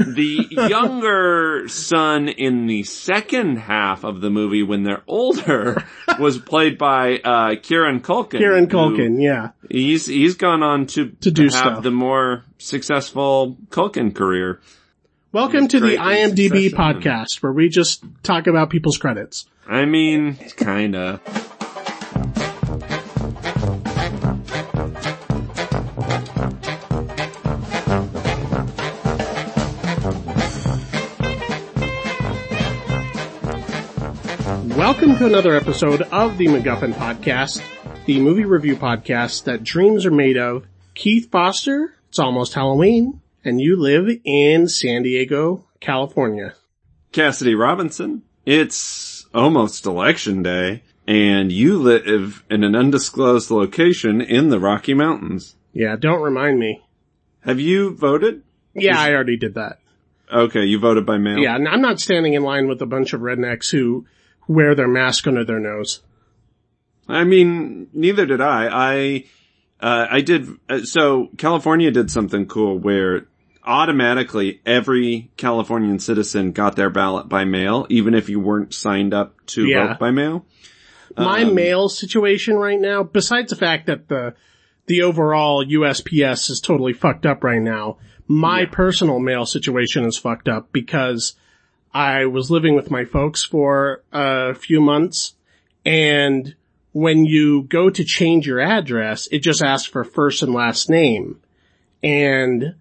The younger son in the second half of the movie, when they're older, was played by uh, Kieran Culkin. Kieran who- Culkin, yeah. He's he's gone on to To do have stuff. the more successful Culkin career. Welcome to the IMDb podcast where we just talk about people's credits. I mean, kinda. To another episode of the MacGuffin podcast, the movie review podcast that dreams are made of. Keith Foster, it's almost Halloween, and you live in San Diego, California. Cassidy Robinson. It's almost election day, and you live in an undisclosed location in the Rocky Mountains. Yeah, don't remind me. Have you voted? Yeah, I already did that. Okay, you voted by mail. Yeah, and I'm not standing in line with a bunch of rednecks who wear their mask under their nose. I mean, neither did I. I, uh, I did, uh, so California did something cool where automatically every Californian citizen got their ballot by mail, even if you weren't signed up to Yeah. vote by mail. My Um, mail situation right now, besides the fact that the the overall USPS is totally fucked up right now, my personal mail situation is fucked up because I was living with my folks for a few months and when you go to change your address, it just asks for first and last name. And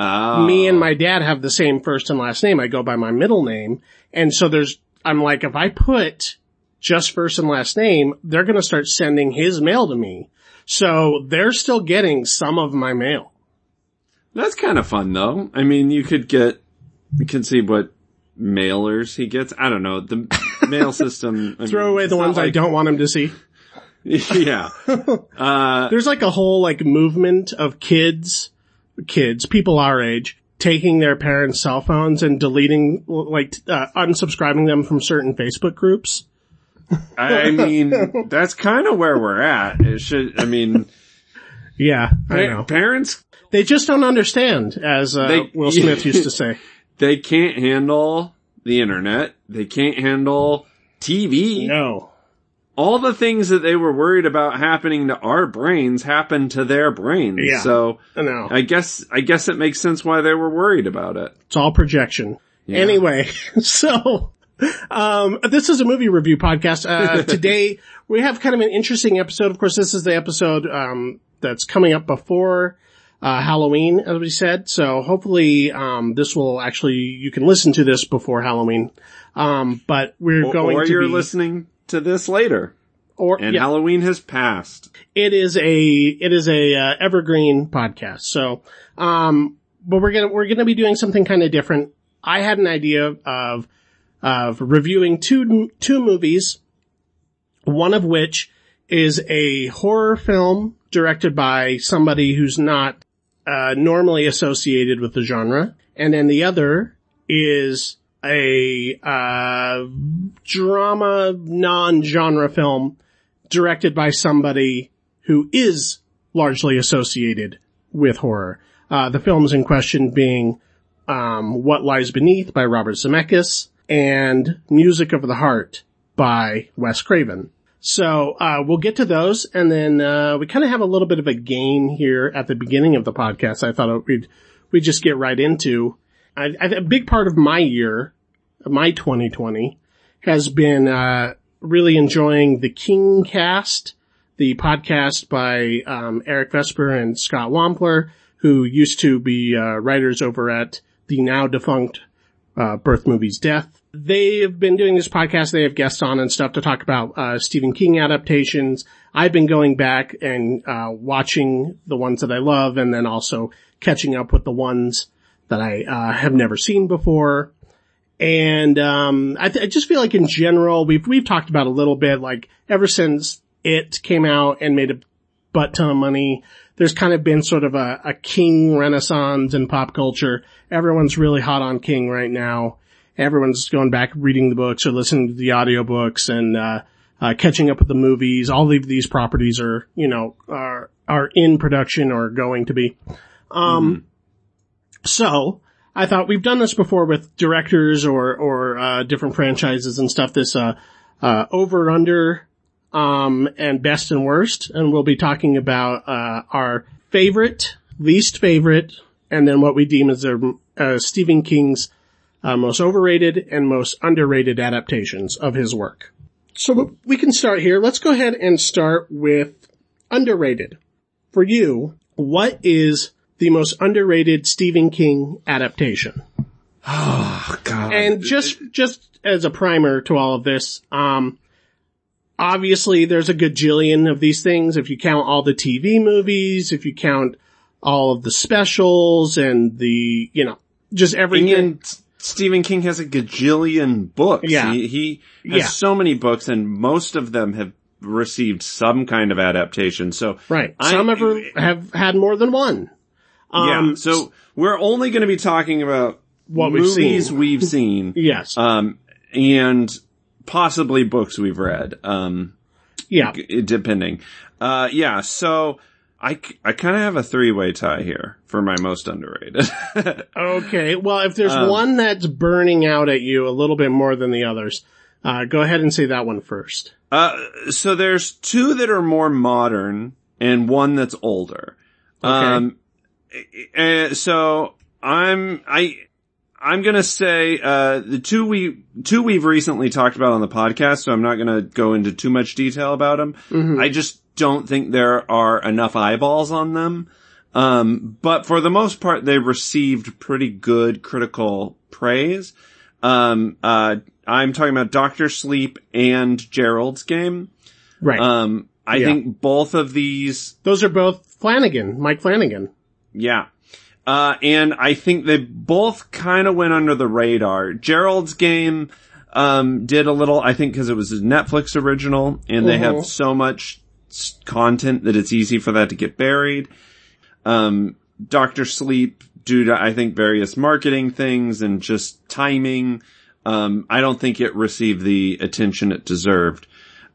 Oh. me and my dad have the same first and last name. I go by my middle name. And so there's, I'm like, if I put just first and last name, they're going to start sending his mail to me. So they're still getting some of my mail. That's kind of fun though. I mean, you could get, you can see what mailers he gets. I don't know. The mail system. I Throw away the ones I don't want him to see. yeah. Uh, There's like a whole like movement of kids, kids, people our age, taking their parents' cell phones and deleting, like, uh, unsubscribing them from certain Facebook groups. I mean, that's kind of where we're at. It should, I mean, Yeah, I know. parents, They just don't understand, as uh, They- Will Smith used to say. They can't handle the internet. They can't handle TV. No. All the things that they were worried about happening to our brains happened to their brains. Yeah. So No. I guess, I guess it makes sense why they were worried about it. It's all projection. Yeah. Anyway, so, um, this is a movie review podcast. Uh, today we have kind of an interesting episode. Of course, this is the episode, um, that's coming up before, uh, Halloween, as we said. So hopefully, um, this will actually, you can listen to this before Halloween. Um, but we're Or, going or to you're be, listening to this later or, and yeah. Halloween has passed. it is a it is a uh, evergreen podcast. So, um, but we're gonna we're gonna be doing something kind of different. I had an idea of of reviewing two two movies, one of which is a horror film directed by somebody who's not uh, normally associated with the genre, and then the other is a uh, drama non-genre film directed by somebody who is largely associated with horror. Uh, the films in question being um, What Lies Beneath by Robert Zemeckis and Music of the Heart by Wes Craven. So uh, we'll get to those, and then uh, we kind of have a little bit of a game here at the beginning of the podcast. I thought we'd we'd just get right into. I, I, a big part of my year, my 2020, has been uh, really enjoying the King Cast, the podcast by um, Eric Vesper and Scott Wampler, who used to be uh, writers over at the now defunct uh, Birth Movies Death. They've been doing this podcast. They have guests on and stuff to talk about uh, Stephen King adaptations. I've been going back and uh, watching the ones that I love, and then also catching up with the ones that I uh, have never seen before. And um, I, th- I just feel like in general, we've we've talked about a little bit, like ever since it came out and made a butt ton of money. There's kind of been sort of a, a King renaissance in pop culture. Everyone's really hot on King right now. Everyone's going back reading the books or listening to the audiobooks and, uh, uh, catching up with the movies. All of these properties are, you know, are, are in production or going to be. Um, so I thought we've done this before with directors or, or, uh, different franchises and stuff, this, uh, uh, over under, um, and best and worst. And we'll be talking about, uh, our favorite, least favorite, and then what we deem as a, uh, Stephen King's, uh, most overrated and most underrated adaptations of his work. So we can start here. Let's go ahead and start with underrated. For you, what is the most underrated Stephen King adaptation? Oh God. And just, just as a primer to all of this, um, obviously there's a gajillion of these things. If you count all the TV movies, if you count all of the specials and the, you know, just everything. Stephen King has a gajillion books. Yeah. He, he has Yeah. so many books and most of them have received some kind of adaptation. So Right. I- Some ever have had more than one. Um, yeah. So we're only going to be talking about What we've movies seen. we've seen, Yes. um, and possibly books we've read. Um, yeah. g- depending. Uh, yeah. So I, I kind of have a three way tie here for my most underrated. Okay. Well, if there's Um, one that's burning out at you a little bit more than the others, uh, go ahead and say that one first. Uh, so there's two that are more modern and one that's older. Um, uh, so I'm, I, I'm gonna say, uh, the two we, two we've recently talked about on the podcast, so I'm not gonna go into too much detail about them. Mhm. I just don't think there are enough eyeballs on them. Um, but for the most part, they received pretty good critical praise. Um, uh, I'm talking about Doctor Sleep and Gerald's game. Right. Um, I Yeah. think both of these, Those are both Flanagan, Mike Flanagan. yeah. Uh, and I think they both kind of went under the radar. Gerald's game, um, did a little, I think cause it was a Netflix original and they Mhm. have so much content that it's easy for that to get buried. Um, Doctor Sleep, due to, I think, various marketing things and just timing, um, I don't think it received the attention it deserved.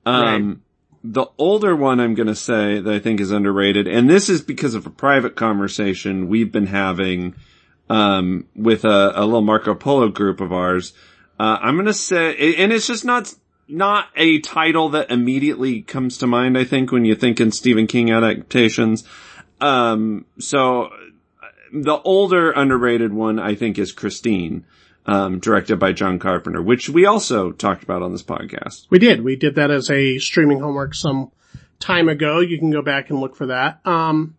Um, the older one I'm gonna say that I think is underrated, and this is because of a private conversation we've been having, um, with a, a little Marco Polo group of ours. Uh, I'm gonna say, and it's just not, not a title that immediately comes to mind, I think, when you think in Stephen King adaptations. Um, so the older underrated one I think is Christine, um, directed by John Carpenter, which we also talked about on this podcast. We did. We did that as a streaming homework some time ago. You can go back and look for that. Um,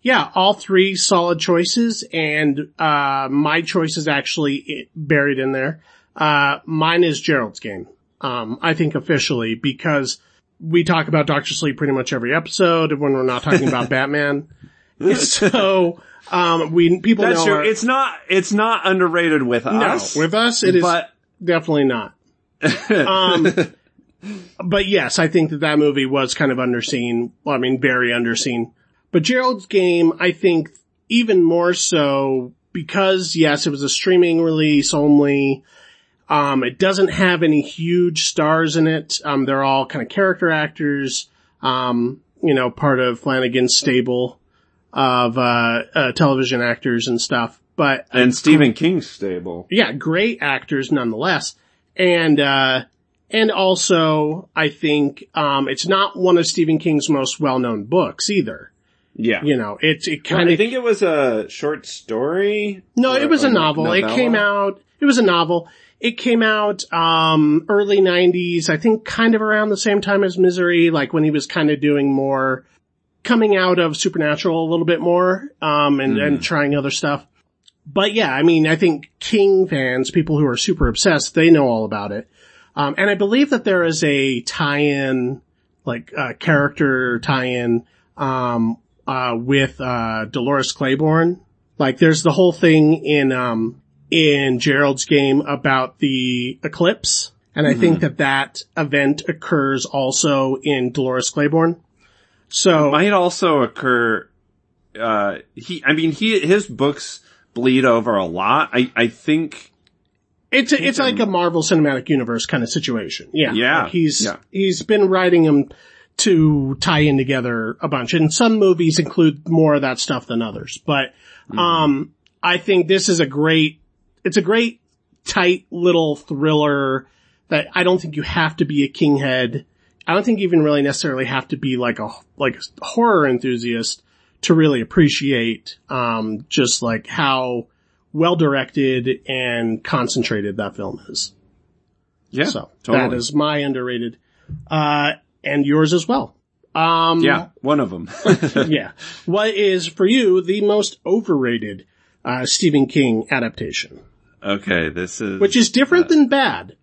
yeah, all three solid choices and, uh, my choice is actually buried in there. Uh, mine is Gerald's game. Um, I think officially because we talk about Doctor Sleep pretty much every episode when we're not talking about Batman. So, um, we, people That's know true. our- It's not, it's not underrated with no, us. with us it is but definitely not. Um, but yes, I think that that movie was kind of underseen. Well, I mean, very underseen. But Gerald's Game, I think even more so because yes, it was a streaming release only. Um, it doesn't have any huge stars in it. Um, they're all kind of character actors. Um, you know, part of Flanagan's stable of, uh, uh, television actors and stuff. But and Stephen King's stable. yeah, great actors nonetheless. And, uh, and also I think, um, it's not one of Stephen King's most well-known books either. Yeah. You know, it's, it kind I think it was a short story. no, Or- it was a novel. It came out, it was a novel. It came out, um, early nineties, I think kind of around the same time as Misery, like when he was kind of doing more, coming out of Supernatural a little bit more, um, and, and trying other stuff. But yeah, I mean, I think King fans, people who are super obsessed, they know all about it. Um, and I believe that there is a tie-in, like, uh, character tie-in, um, uh, with, uh, Dolores Claiborne. Like, there's the whole thing in, um, in Gerald's game about the eclipse. And I think that that event occurs also in Dolores Claiborne. So, might also occur. Uh, he, I mean, he, his books bleed over a lot. I, I think. It's a, it's like a Marvel Cinematic Universe kind of situation. Yeah. Yeah, Like he's, yeah. he's been writing them to tie in together a bunch. And some movies include more of that stuff than others. But, Mm-hmm. um, I think this is a great, it's a great tight little thriller that I don't think you have to be a kinghead. I don't think you even really necessarily have to be like a, like a horror enthusiast to really appreciate, um, just like how well directed and concentrated that film is. Yeah. So totally. that is my underrated, uh, and yours as well. Um, Yeah, one of them. yeah. What is for you the most overrated, uh, Stephen King adaptation? okay, this is Which is different than bad.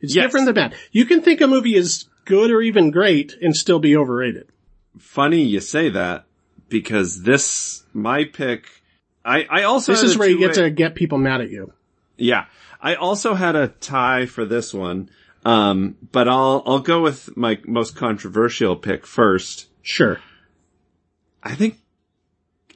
It's Yes. different than bad. You can think a movie is good or even great and still be overrated. funny you say that because this my pick. I I also This is where you get two-way- to get people mad at you. Yeah. I also had a tie for this one. Um, but I'll, I'll go with my most controversial pick first. Sure. I think,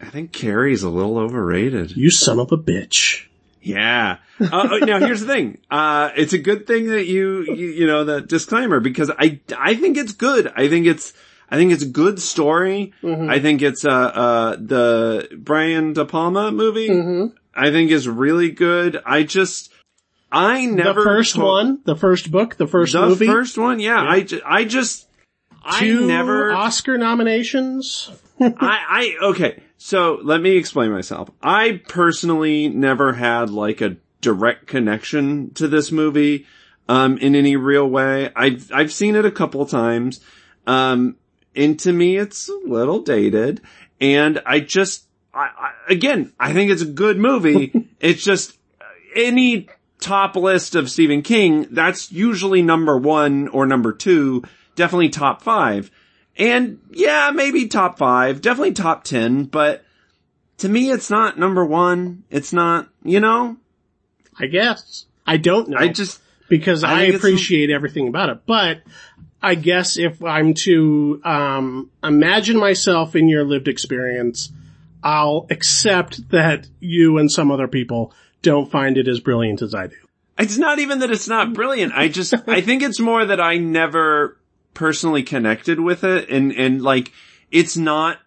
I think Carrie's a little overrated. You son of a bitch. Yeah. Uh, uh, now here's the thing. Uh, it's a good thing that you, you, you know, the disclaimer because I, I think it's good. I think it's, I think it's a good story. I think it's, uh, uh, the Brian De Palma movie. Mm-hmm. I think is really good. I just, I never the first one, the first book, the first The movie, first one, yeah. I, ju- I just, two I never, Oscar nominations. I, I, okay. So let me explain myself. I personally never had like a direct connection to this movie, um, in any real way. I've, I've seen it a couple times. Um, and to me, it's a little dated and I just, I, I again, I think it's a good movie. it's just uh, any top list of Stephen King, that's usually number one or number two, definitely top five. And yeah, maybe top five, definitely top 10, but to me, it's not number one. It's not, you know, I guess. I don't know. I just, because I I, appreciate everything about it. But I guess if I'm to um, imagine myself in your lived experience, I'll accept that you and some other people don't find it as brilliant as I do. it's not even that it's not brilliant. I just, I think it's more that I never personally connected with it and, and like, it's not,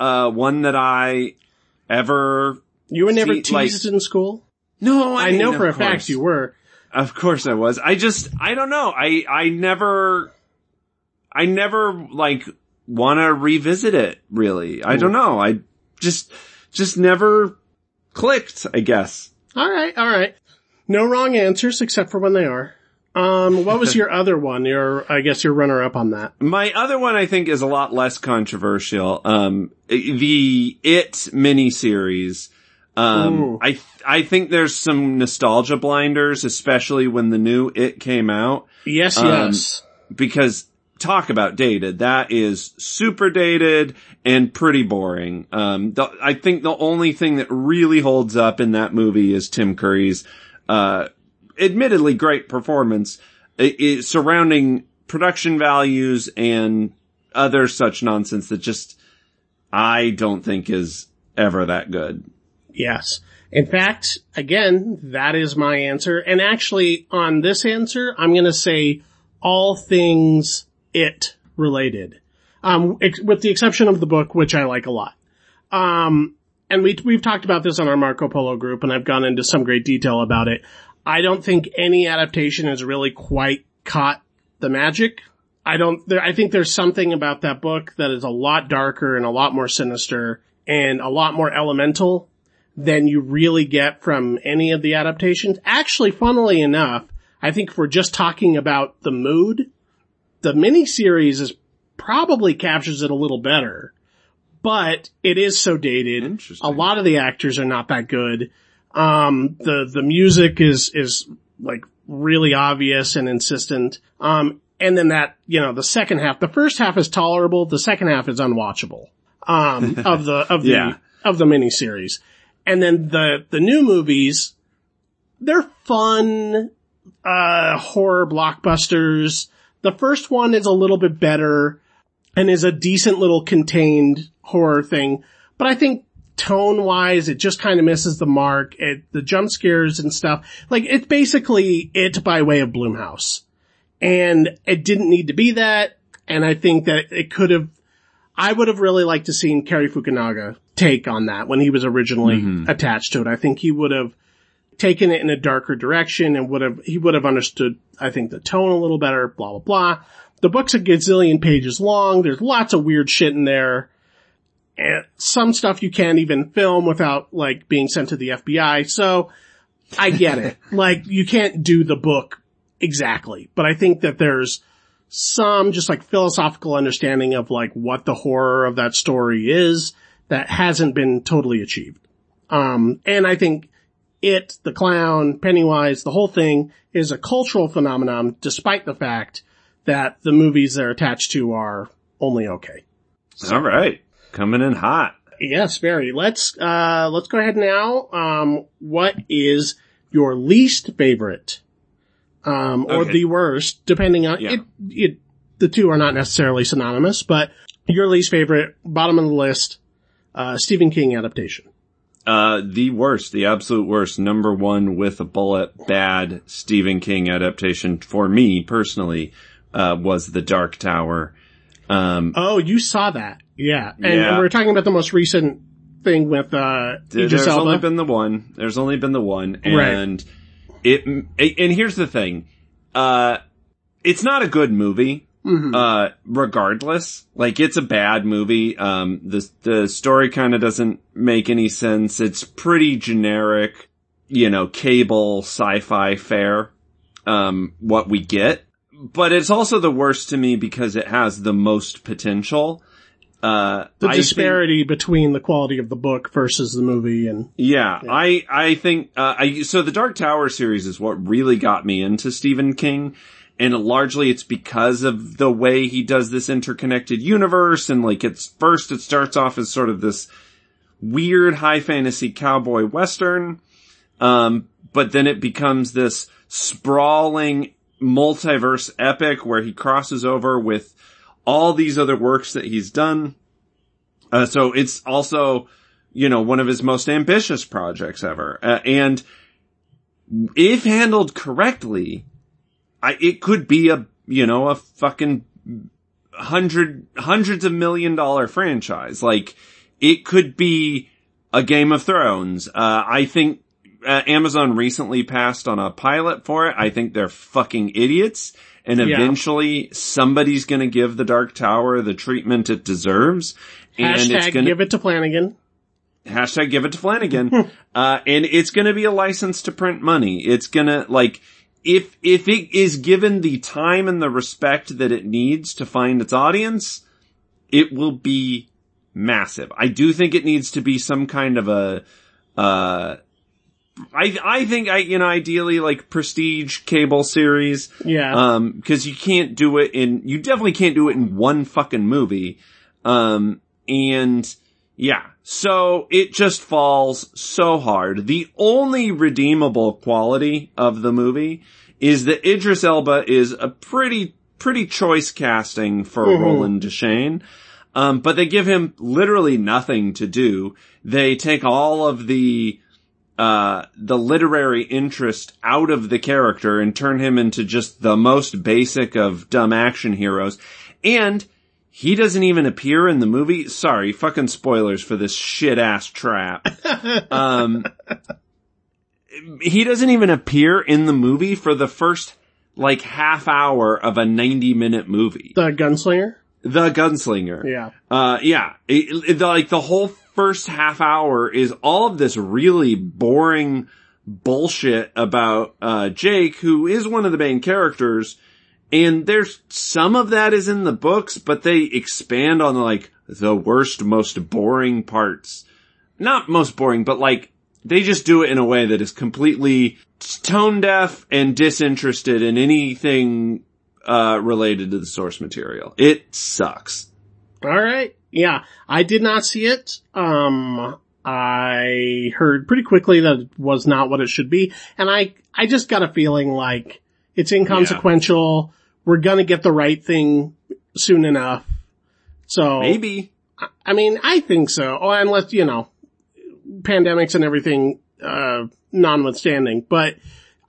uh, one that I ever, You were never See, teased like- in school? no, I, I, mean, know for a fact you were. Of course I was. I just, I don't know. I, I never, I never like want to revisit it really. I don't know. I just, just never clicked, I guess. All right, all right. No wrong answers except for when they are. Um, what was your other one? Your, I guess your runner up on that. My other one I think is a lot less controversial. Um, the It miniseries. Um, Ooh. I, I think there's some nostalgia blinders, especially when the new It came out. Yes, Um, yes. because talk about dated. That is super dated and pretty boring. Um, the, I think the only thing that really holds up in that movie is Tim Curry's, uh, admittedly great performance i- i- surrounding production values and other such nonsense that just I don't think is ever that good. Yes. In fact, again, that is my answer. And actually, on this answer, I'm going to say all things it related. Um, ex- with the exception of the book, which I like a lot. Um, and we, we've talked about this on our Marco Polo group and I've gone into some great detail about it. I don't think any adaptation has really quite caught the magic. I don't, there, I think there's something about that book that is a lot darker and a lot more sinister and a lot more elemental than you really get from any of the adaptations. Actually, funnily enough, I think if we're just talking about the mood, the miniseries is probably captures it a little better, but it is so dated. Interesting. A lot of the actors are not that good. Um, the, the music is, is like really obvious and insistent. Um, and then that, you know, the second half, the first half is tolerable, the second half is unwatchable. Um, of the, of the, Yeah. of the miniseries. And then the, the new movies, they're fun, uh, horror blockbusters. The first one is a little bit better and is a decent little contained horror thing. But I think tone wise, it just kind of misses the mark. It, the jump scares and stuff, like it's basically it by way of Blumhouse. And it didn't need to be that. And I think that it could have, I would have really liked to seen Cary Fukunaga take on that when he was originally Mhm. attached to it. I think he would have taken it in a darker direction and would have, he would have understood, I think, the tone a little better, blah, blah, blah. The book's a gazillion pages long. There's lots of weird shit in there. Some stuff you can't even film without like being sent to the FBI. So I get it. like you can't do the book exactly, but I think that there's some just like philosophical understanding of like what the horror of that story is that hasn't been totally achieved. Um, and I think it, the clown, Pennywise, the whole thing is a cultural phenomenon despite the fact that the movies they're attached to are only okay. All right. Coming in hot. Yes, very. Let's, uh, let's go ahead now. Um, what is your least favorite? Um, or Okay. the worst, depending on, Yeah. it, it, the two are not necessarily synonymous, but your least favorite, bottom of the list, uh, Stephen King adaptation. Uh, the worst, the absolute worst, number one with a bullet, bad Stephen King adaptation for me personally, uh, was The Dark Tower. Um, Oh, you saw that. Yeah. And, Yeah. and we are talking about the most recent thing with, uh, Idris There's Elba. only been the one. There's only been the one, Right. and it. And here's the thing, uh, it's not a good movie. Mhm. Uh, regardless, like it's a bad movie. Um, the the story kind of doesn't make any sense. It's pretty generic, you know, cable sci-fi fare. Um, what we get, but it's also the worst to me because it has the most potential. Uh, the I think- disparity between the quality of the book versus the movie and, Yeah, I I think uh, I so the Dark Tower series is what really got me into Stephen King, and largely it's because of the way he does this interconnected universe, and like it's first it starts off as sort of this weird high fantasy cowboy western, um, but then it becomes this sprawling multiverse epic where he crosses over with all these other works that he's done. Uh, so it's also, you know, one of his most ambitious projects ever. Uh, and if handled correctly, I, it could be a, you know, a fucking hundred, hundreds of million dollar franchise. Like, it could be a Game of Thrones. Uh, I think uh, Amazon recently passed on a pilot for it. I think they're fucking idiots. And Yeah. eventually somebody's gonna give the Dark Tower the treatment it deserves. And it's hashtag gonna, give it to Flanagan. hashtag give it to Flanagan. uh, and it's gonna be a license to print money. It's gonna, like, if, if it is given the time and the respect that it needs to find its audience, it will be massive. I do think it needs to be some kind of a, uh, I, I think I, you know, ideally like prestige cable series. Yeah. Um, cause you can't do it in, you definitely can't do it in one fucking movie. Um, and yeah, so it just falls so hard. The only redeemable quality of the movie is that Idris Elba is a pretty, pretty choice casting for Mhm. Roland Deschain. Um, but they give him literally nothing to do. They take all of the, uh, the literary interest out of the character and turn him into just the most basic of dumb action heroes. And he doesn't even appear in the movie. Sorry, fucking spoilers for this shit ass trap. um, he doesn't even appear in the movie for the first like half hour of a 90 minute movie. the gunslinger. The Gunslinger. Yeah. Uh, yeah. It, it- the- like the whole first half hour is all of this really boring bullshit about, uh, Jake, who is one of the main characters. And there's some of that is in the books, but they expand on like the worst, most boring parts. Not most boring, but like they just do it in a way that is completely tone deaf and disinterested in anything, uh, related to the source material. It sucks. All right. Yeah. I did not see it. Um, I heard pretty quickly that it was not what it should be. And I, I just got a feeling like it's inconsequential. We're gonna get the right thing soon enough. So Maybe. I mean, I think so. Oh, unless, you know, pandemics and everything, uh, notwithstanding. But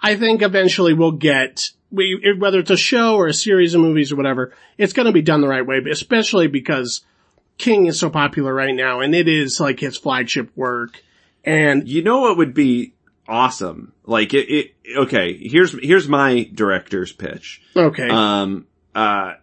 I think eventually we'll get, we, whether it's a show or a series of movies or whatever, it's gonna be done the right way, especially because King is so popular right now and it is like his flagship work. And You know what would be awesome? Like it, it okay, here's, here's my director's pitch. okay. Um, uh,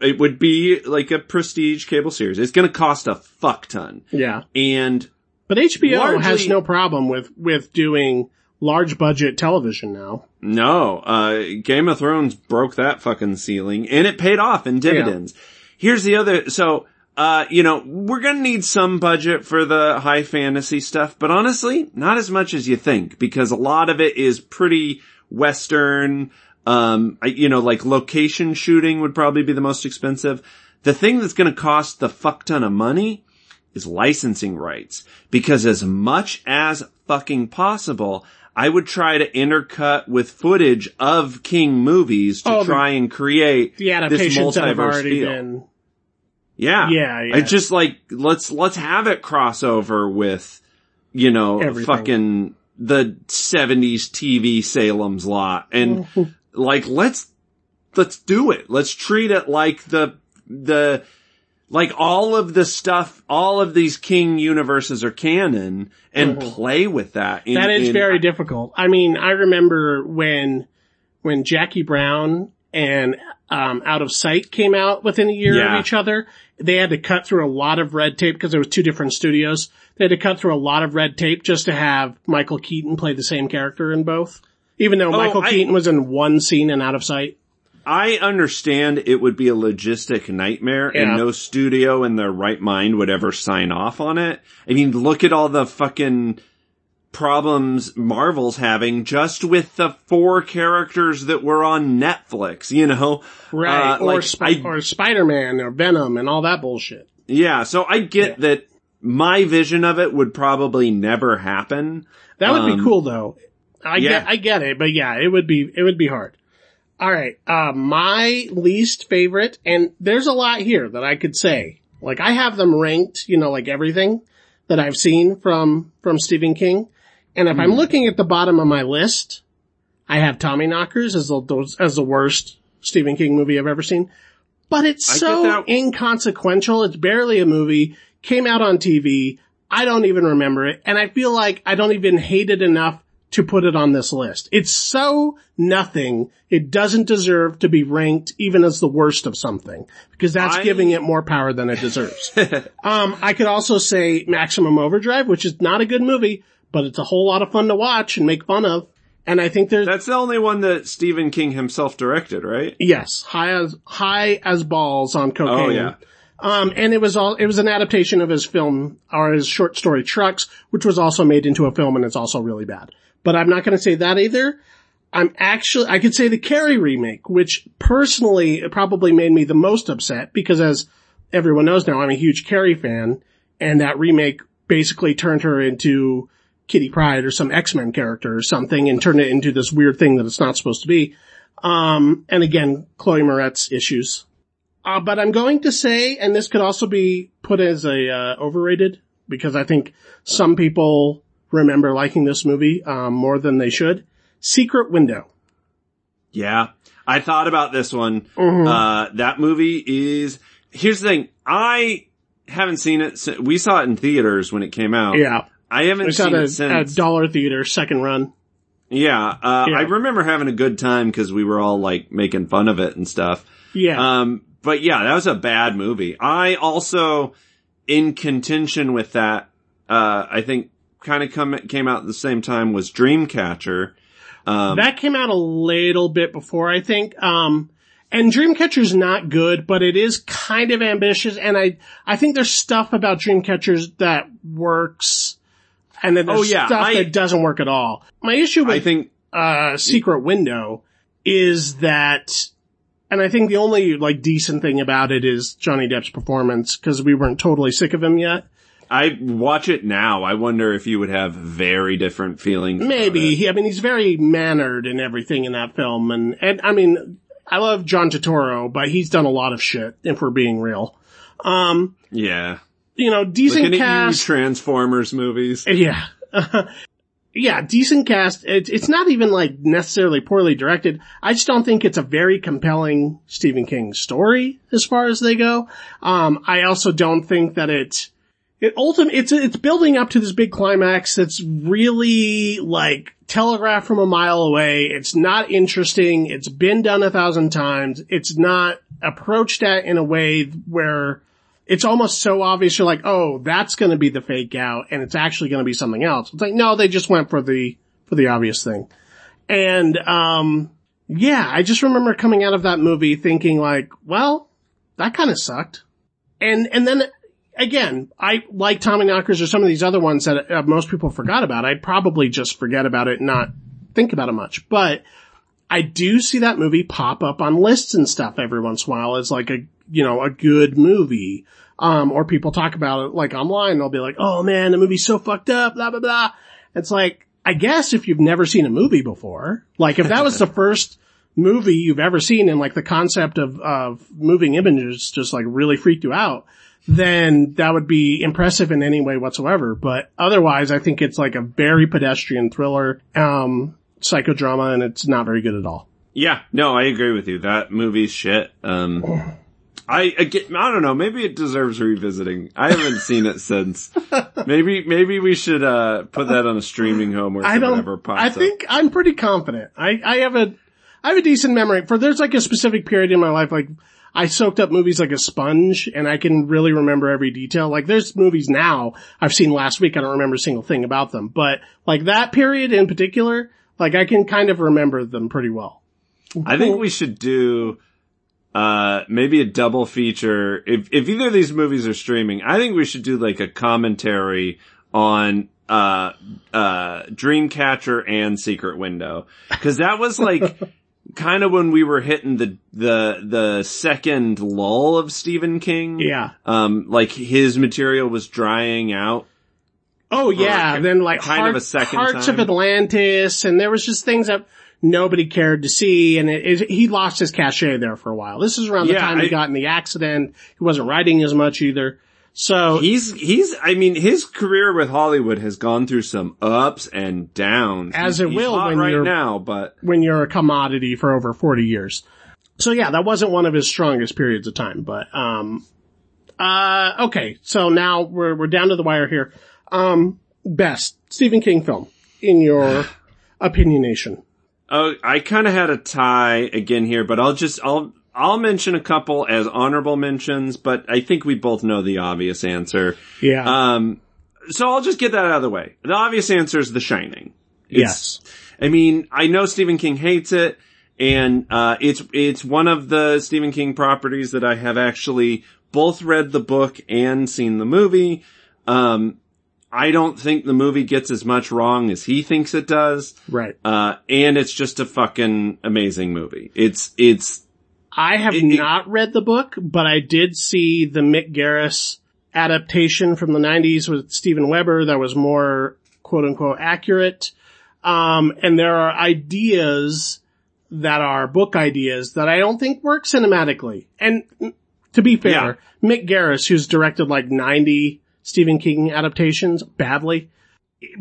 it would be like a prestige cable series. It's gonna cost a fuck ton. yeah. And But HBO has no problem with, with doing large budget television now. No, uh, Game of Thrones broke that fucking ceiling and it paid off in dividends. Here's the other, so, uh, you know, we're gonna need some budget for the high fantasy stuff, but honestly, not as much as you think because a lot of it is pretty western, um, you know, like location shooting would probably be the most expensive. The thing that's gonna cost the fuck ton of money is licensing rights. Because as much as fucking possible, I would try to intercut with footage of King movies to Oh, try and create The this adaptations that have already feel. been. Yeah. Yeah, yeah. It's just like, let's, let's have it crossover with, you know, Everything. fucking the 70s TV Salem's lot. And like, let's, let's do it. Let's treat it like the, the, like all of the stuff, all of these King universes are canon and uh-huh. play with that. in- That is in- very difficult. I mean, I remember when, when Jackie Brown and, um, Out of Sight came out within a year Yeah. of each other. They had to cut through a lot of red tape because there was two different studios. They had to cut through a lot of red tape just to have Michael Keaton play the same character in both. Even though Michael Oh, I- Keaton was in one scene in Out of Sight. I understand it would be a logistic nightmare Yeah. and no studio in their right mind would ever sign off on it. I mean, look at all the fucking problems Marvel's having just with the four characters that were on Netflix, you know? Right. Uh, or, like, Sp- or Spider-Man or Venom and all that bullshit. Yeah, so I get that my vision of it would probably never happen. That would Um, be cool though. I yeah. get, I get it, but yeah, it would be, it would be hard. All right. Uh, my least favorite, and there's a lot here that I could say. Like I have them ranked, you know, like everything that I've seen from, from Stephen King. And if Hmm. I'm looking at the bottom of my list, I have Tommyknockers as the, as the worst Stephen King movie I've ever seen. But it's I so inconsequential. It's barely a movie. Came out on TV. I don't even remember it. And I feel like I don't even hate it enough to put it on this list. It's so nothing. It doesn't deserve to be ranked even as the worst of something because that's I- giving it more power than it deserves. um, I could also say Maximum Overdrive, which is not a good movie, but it's a whole lot of fun to watch and make fun of. And I think there's, That's the only one that Stephen King himself directed, right? yes, high as, high as balls on cocaine. Oh yeah. Um, and it was all, it was an adaptation of his film, or his short story Trucks, which was also made into a film and it's also really bad. But I'm not gonna say that either. I'm actually, I could say the Carrie remake, which personally probably made me the most upset because as everyone knows now, I'm a huge Carrie fan and that remake basically turned her into Kitty Pryde or some X-Men character or something and turned it into this weird thing that it's not supposed to be. Um, and again, Chloe Moretz issues. Uh, but I'm going to say, and this could also be put as a, uh, overrated because I think some people remember liking this movie, um, more than they should. Secret Window. Yeah. I thought about this one. Mhm. Uh, that movie is, here's the thing. I haven't seen it. We saw it in theaters when it came out. yeah. I haven't It's at seen a, it a since. dollar theater, second run. yeah. Uh, Yeah. I remember having a good time because we were all like making fun of it and stuff. Yeah. Um, but yeah, that was a bad movie. I also, in contention with that, uh, I think kind of come, came out at the same time was Dreamcatcher. Um, that came out a little bit before, I think. Um, and Dreamcatcher's not good, but it is kind of ambitious. And I, I think there's stuff about Dreamcatchers that works. And then there's Oh, yeah, stuff I- that doesn't work at all. My issue with I think, uh, Secret Window is that, and I think the only like decent thing about it is Johnny Depp's performance because we weren't totally sick of him yet. I watch it now. I wonder if you would have very different feelings. Maybe it. he, I mean, he's very mannered and everything in that film, and and I mean, I love John Turturro, but he's done a lot of shit. If we're being real, um, Yeah. You know, decent Looking cast. Transformers movies. yeah. yeah, decent cast. It, it's not even like necessarily poorly directed. I just don't think it's a very compelling Stephen King story as far as they go. Um, I also don't think that it, it ultimately, it's, it's building up to this big climax that's really like telegraphed from a mile away. It's not interesting. It's been done a thousand times. It's not approached at in a way where it's almost so obvious you're like, oh, that's going to be the fake out and it's actually going to be something else. It's like, no, they just went for the, for the obvious thing. And, um, yeah, I just remember coming out of that movie thinking like, well, that kind of sucked. And, and then again, I like Tommyknockers or some of these other ones that uh, most people forgot about. I'd probably just forget about it and not think about it much, but I do see that movie pop up on lists and stuff every once in a while as like a, you know, a good movie. Um, or people talk about it like online. They'll be like, "Oh man, the movie's so fucked up." Blah blah blah. It's like, I guess if you've never seen a movie before, like if that was the first movie you've ever seen and like the concept of, of moving images just like really freaked you out, then that would be impressive in any way whatsoever. But otherwise, I think it's like a very pedestrian thriller, um, psychodrama and it's not very good at all. Yeah, no, I agree with you. That movie's shit. Um, I, I, get, I don't know. Maybe it deserves revisiting. I haven't seen it since. Maybe maybe we should uh, put that on a streaming home or I don't. whatever I think I'm pretty confident. I I have a I have a decent memory for there's like a specific period in my life like I soaked up movies like a sponge and I can really remember every detail. Like there's movies now I've seen last week I don't remember a single thing about them, but like that period in particular, like I can kind of remember them pretty well. I think we should do uh, maybe a double feature. If, if either of these movies are streaming, I think we should do like a commentary on, uh, uh, Dreamcatcher and Secret Window. Cause that was like, kind of when we were hitting the, the, the second lull of Stephen King. Yeah. Um, like his material was drying out. Oh yeah, like, then like kind Heart- of a second Hearts time. of Atlantis, and there was just things that nobody cared to see, and it, it, he lost his cachet there for a while. This is around the Yeah, time he got in the accident. He wasn't writing as much either. So He's, he's, I mean, his career with Hollywood has gone through some ups and downs. As He's- it will when right you're- now, but when you're a commodity for over 40 years. So yeah, that wasn't one of his strongest periods of time, but, um, uh, okay. So now we're, we're down to the wire here. Um, best Stephen King film in your opinionation. Oh, I kind of had a tie again here, but I'll just, I'll, I'll mention a couple as honorable mentions, but I think we both know the obvious answer. Yeah. Um, so I'll just get that out of the way. The obvious answer is The Shining. It's- yes. I mean, I know Stephen King hates it, and uh, it's it's one of the Stephen King properties that I have actually both read the book and seen the movie. Um, I don't think the movie gets as much wrong as he thinks it does. Right. Uh, and it's just a fucking amazing movie. It's, it's, I have It- it- not read the book, but I did see the Mick Garris adaptation from the 90s with Steven Weber that was more quote unquote accurate. Um, and there are ideas that are book ideas that I don't think work cinematically. And to be fair, Mick Garris, who's directed like 90 Stephen King adaptations badly,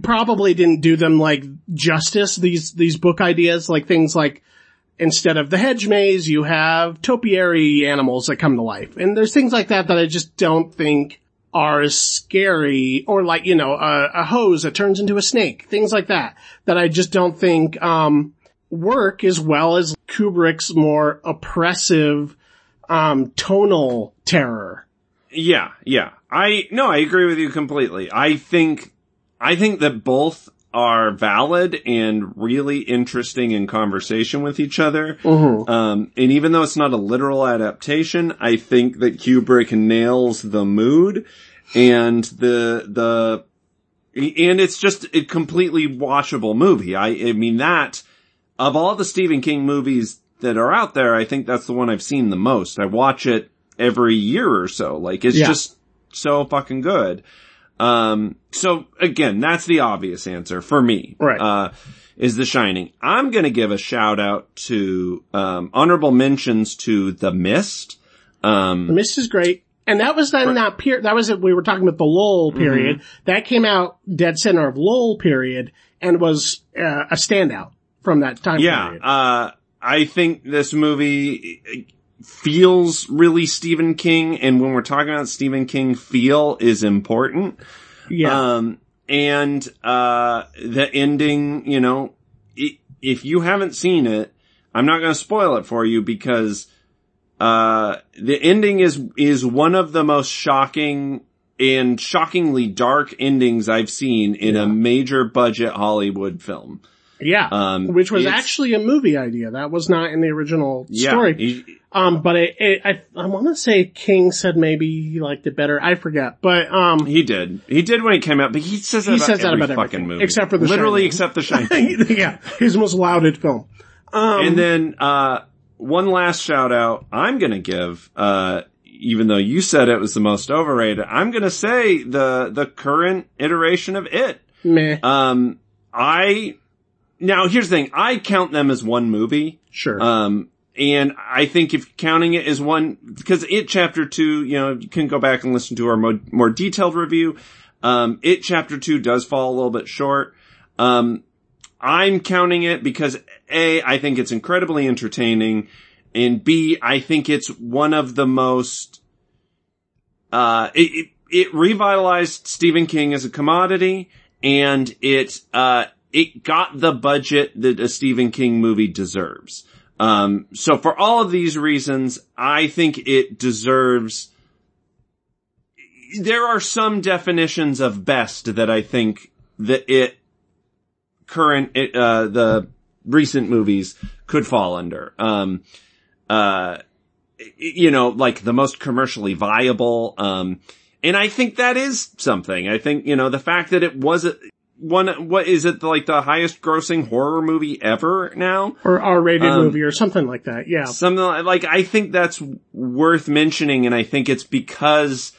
probably didn't do them like justice, these, these book ideas, like things like instead of the hedge maze, you have topiary animals that come to life. And there's things like that that I just don't think are scary or like, you know, a, a hose that turns into a snake, things like that, that I just don't think, um, work as well as Kubrick's more oppressive, um, tonal terror. Yeah, yeah. I, no, I agree with you completely. I think, I think that both are valid and really interesting in conversation with each other. Um, and even though it's not a literal adaptation, I think that Kubrick nails the mood and the, the, and it's just a completely watchable movie. I, I mean that, of all the Stephen King movies that are out there, I think that's the one I've seen the most. I watch it every year or so. Like it's Yeah. just so fucking good. Um, so again, that's the obvious answer for me. Right. Uh, is The Shining. I'm gonna give a shout out to, um, honorable mentions to The Mist. The Um, Mist is great. And that was then that period, that was, it, we were talking about the lull period. Mm-hmm. That came out dead center of lull period and was uh, a standout from that time Yeah, period. uh, I think this movie feels really Stephen King, and when we're talking about Stephen King, feel is important. Yeah. Um, and, uh, the ending, you know, i if you haven't seen it, I'm not going to spoil it for you because, uh, the ending is, is one of the most shocking and shockingly dark endings I've seen in a major budget Hollywood film. yeah. um, Which was actually a movie idea. That was not in the original Yeah. story. he- Um, but it, it, I, I want to say King said maybe he liked it better. I forget. But, um, He did. He did when he came out, but he says that He about says that every about fucking movie. except for The Literally Shining. except The Shining. yeah, his most lauded film. Um, and then, uh, one last shout out I'm gonna give, uh, even though you said it was the most overrated, I'm gonna say the, the current iteration of it. meh, Um, I, now here's the thing, I count them as one movie. sure. Um, and I think if counting it as one, because it chapter two, you know, you can go back and listen to our more, more detailed review. Um, it chapter two does fall a little bit short. Um, I'm counting it because A, I think it's incredibly entertaining and B, I think it's one of the most, uh, it, it, it revitalized Stephen King as a commodity and it, uh, it got the budget that a Stephen King movie deserves. Um, so for all of these reasons, I think it deserves, there are some definitions of best that I think that it current, uh, the recent movies could fall under. Um, uh, you know, like the most commercially viable. Um, and I think that is something. I think, you know, the fact that it was one, what is it like the highest grossing horror movie ever now? or R-rated um, movie or something like that. Yeah. Something like, like, I think that's worth mentioning and I think it's because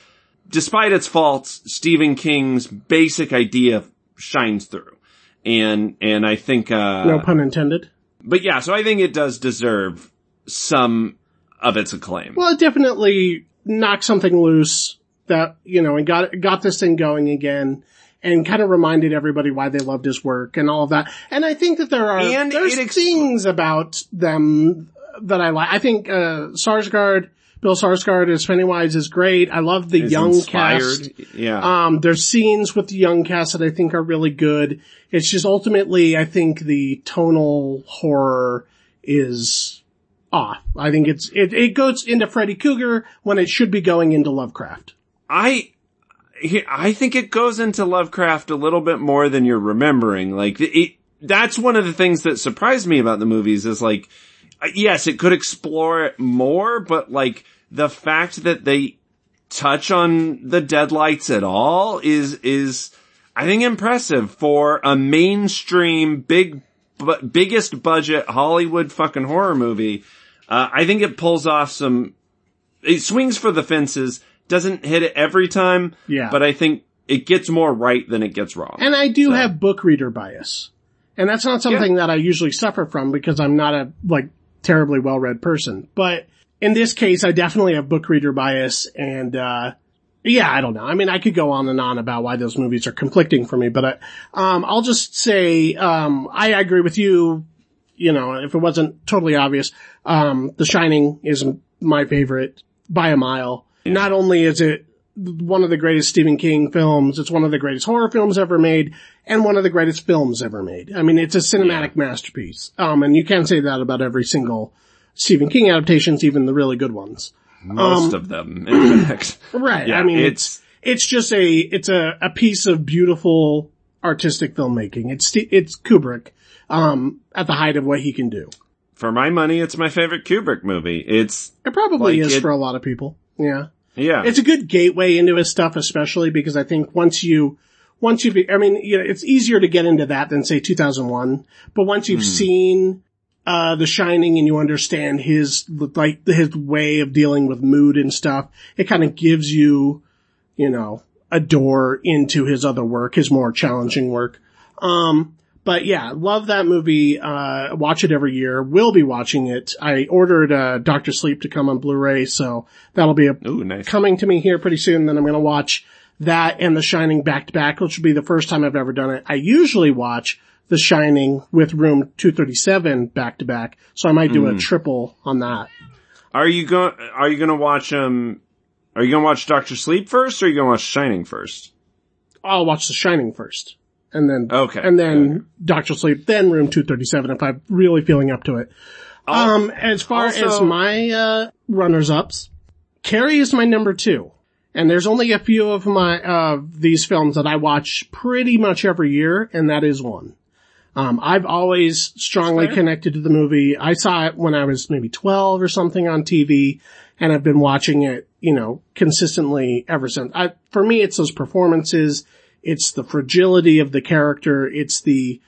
despite its faults, Stephen King's basic idea shines through. And, and I think, uh, no pun intended. but yeah, so I think it does deserve some of its acclaim. Well, it definitely knocked something loose that, you know, and got, got this thing going again and kind of reminded everybody why they loved his work and all of that. And I think that there are, And there's ex- things about them that I like. I think, uh, Skarsgård, Bill Skarsgård as Pennywise is great. I love the Is young inspired. cast. Yeah. Um, there's scenes with the young cast that I think are really good. It's just ultimately, I think the tonal horror is off. I think it's, it, it goes into Freddy Krueger when it should be going into Lovecraft. I, I think it goes into Lovecraft a little bit more than you're remembering. Like, it, that's one of the things that surprised me about the movies is like, yes, it could explore it more, but like, the fact that they touch on the deadlights at all is, is, I think impressive for a mainstream big, bu- biggest budget Hollywood fucking horror movie. Uh, I think it pulls off some, it swings for the fences, doesn't hit it every time. Yeah. But I think it gets more right than it gets wrong. And I do have book reader bias. And that's not something that I usually suffer from because I'm not a, like, terribly well-read person. But in this case, I definitely have book reader bias and, uh, yeah, I don't know. I mean, I could go on and on about why those movies are conflicting for me, but I, um, I'll just say, um, I agree with you. You know, if it wasn't totally obvious, um, The Shining is my favorite by a mile. Not only is it one of the greatest Stephen King films, it's one of the greatest horror films ever made, and one of the greatest films ever made. I mean, it's a cinematic masterpiece. Um, and you can't say that about every single Stephen King adaptations, even the really good ones. Most of them, in fact. Right. Yeah, I mean, it's- it's, it's just a, it's a, a piece of beautiful artistic filmmaking. It's, it's Kubrick, um, at the height of what he can do. For my money, it's my favorite Kubrick movie. It's, It probably Like is it- for a lot of people. Yeah. yeah. It's a good gateway into his stuff, especially because I think once you, once you've, I mean, you know, it's easier to get into that than say 2001, but once you've seen, uh, The Shining and you understand his, like, his way of dealing with mood and stuff, it kind of gives you, you know, a door into his other work, his more challenging work. Um, but yeah, love that movie. Uh, watch it every year. We'll be watching it. I ordered, uh, Doctor Sleep to come on Blu-ray, so that'll be a, Ooh, nice. coming to me here pretty soon. Then I'm going to watch that and The Shining back to back, which will be the first time I've ever done it. I usually watch The Shining with Room 237 back to back, so I might do a triple on that. Are you going? Are you going to watch um? Are you going to watch Doctor Sleep first, or are you going to watch Shining first? I'll watch The Shining first. And then, Okay. and then Doctor Sleep, then Room 237 if I'm really feeling up to it. Um, as far also- as my, uh, runners-ups, Carrie is my number two. And there's only a few of my, uh, these films that I watch pretty much every year, and that is one. Um, I've always strongly Fair. connected to the movie. I saw it when I was maybe 12 or something on TV, and I've been watching it, you know, consistently ever since. I, for me, it's those performances, it's the fragility of the character, it's the,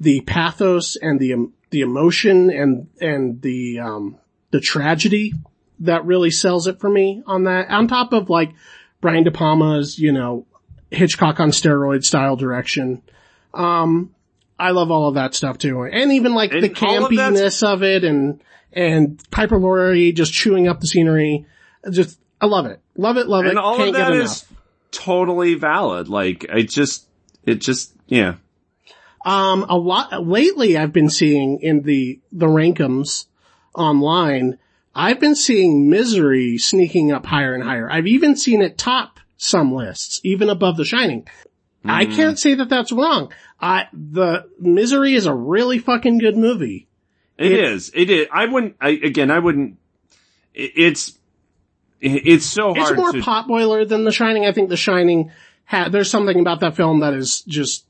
the pathos and the, um, the emotion and, and the, um, the tragedy that really sells it for me on that. On top of like Brian De Palma's, you know, Hitchcock on steroid style direction. Um, I love all of that stuff too. And even like the And of campiness of, it and, and Piper Laurie just chewing up the scenery. Just, I love it. Love it, love And it. all Can't of that get is enough. Totally valid. Like, I just, it just, yeah. Um, a lot, lately I've been seeing in the, the rankums online, I've been seeing misery sneaking up higher and higher. I've even seen it top some lists, even above The Shining. I can't say that that's wrong. I, the misery is a really fucking good movie. It is. It is. I wouldn't. I, again, I wouldn't. it- It's. It- It's so hard It's more to. potboiler than The Shining. I think The Shining had, there's something about that film that is just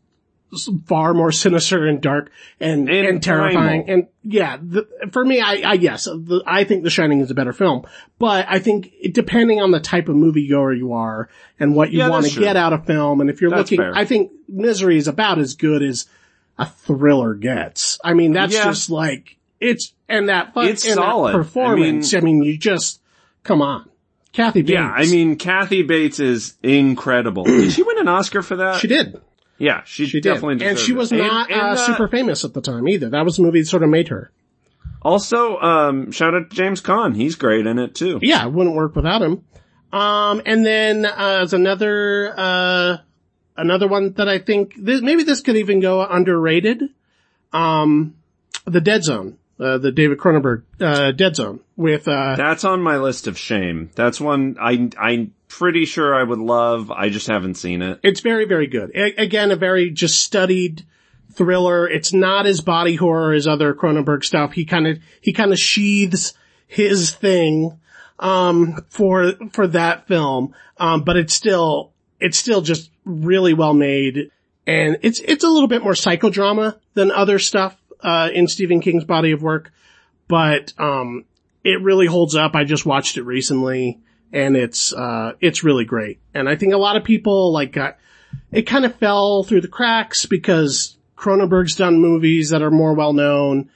far more sinister and dark and, And and, terrifying. And yeah, the, for me, I, I yes, the, I think The Shining is a better film, but I think it, depending on the type of moviegoer you are and what you Yeah, want to get out of film, and if you're That's looking, fair. I think Misery is about as good as a thriller gets. I mean, that's Yeah. just like, it's, and that, It's and that solid. I performance, I mean, you just, come on. Kathy Bates. yeah, I mean, Kathy Bates is incredible. did she win an Oscar for that? she did. Yeah, she, She did. and she was And- not and, uh, uh, super famous at the time either. That was the movie that sort of made her. Also, um, shout out to James Caan. He's great in it too. Yeah, it wouldn't work without him. Um, and then, uh, as another, uh, another one that I think, this, maybe this could even go underrated. Um, The Dead Zone, uh, the David Cronenberg, uh, Dead Zone with, uh, That's on my list of shame. That's one I, I'm pretty sure I would love. I just haven't seen it. It's very, very good. A- again, a very just studied thriller. It's not as body horror as other Cronenberg stuff. He kind of, he kind of sheathes his thing, um, for, for that film. Um, but it's still, it's still just really well made. And it's, it's a little bit more psychodrama than other stuff, uh, in Stephen King's body of work. But, um, it really holds up. I just watched it recently and it's, uh, it's really great. And I think a lot of people like got, it kind of fell through the cracks because Cronenberg's done movies that are more well known,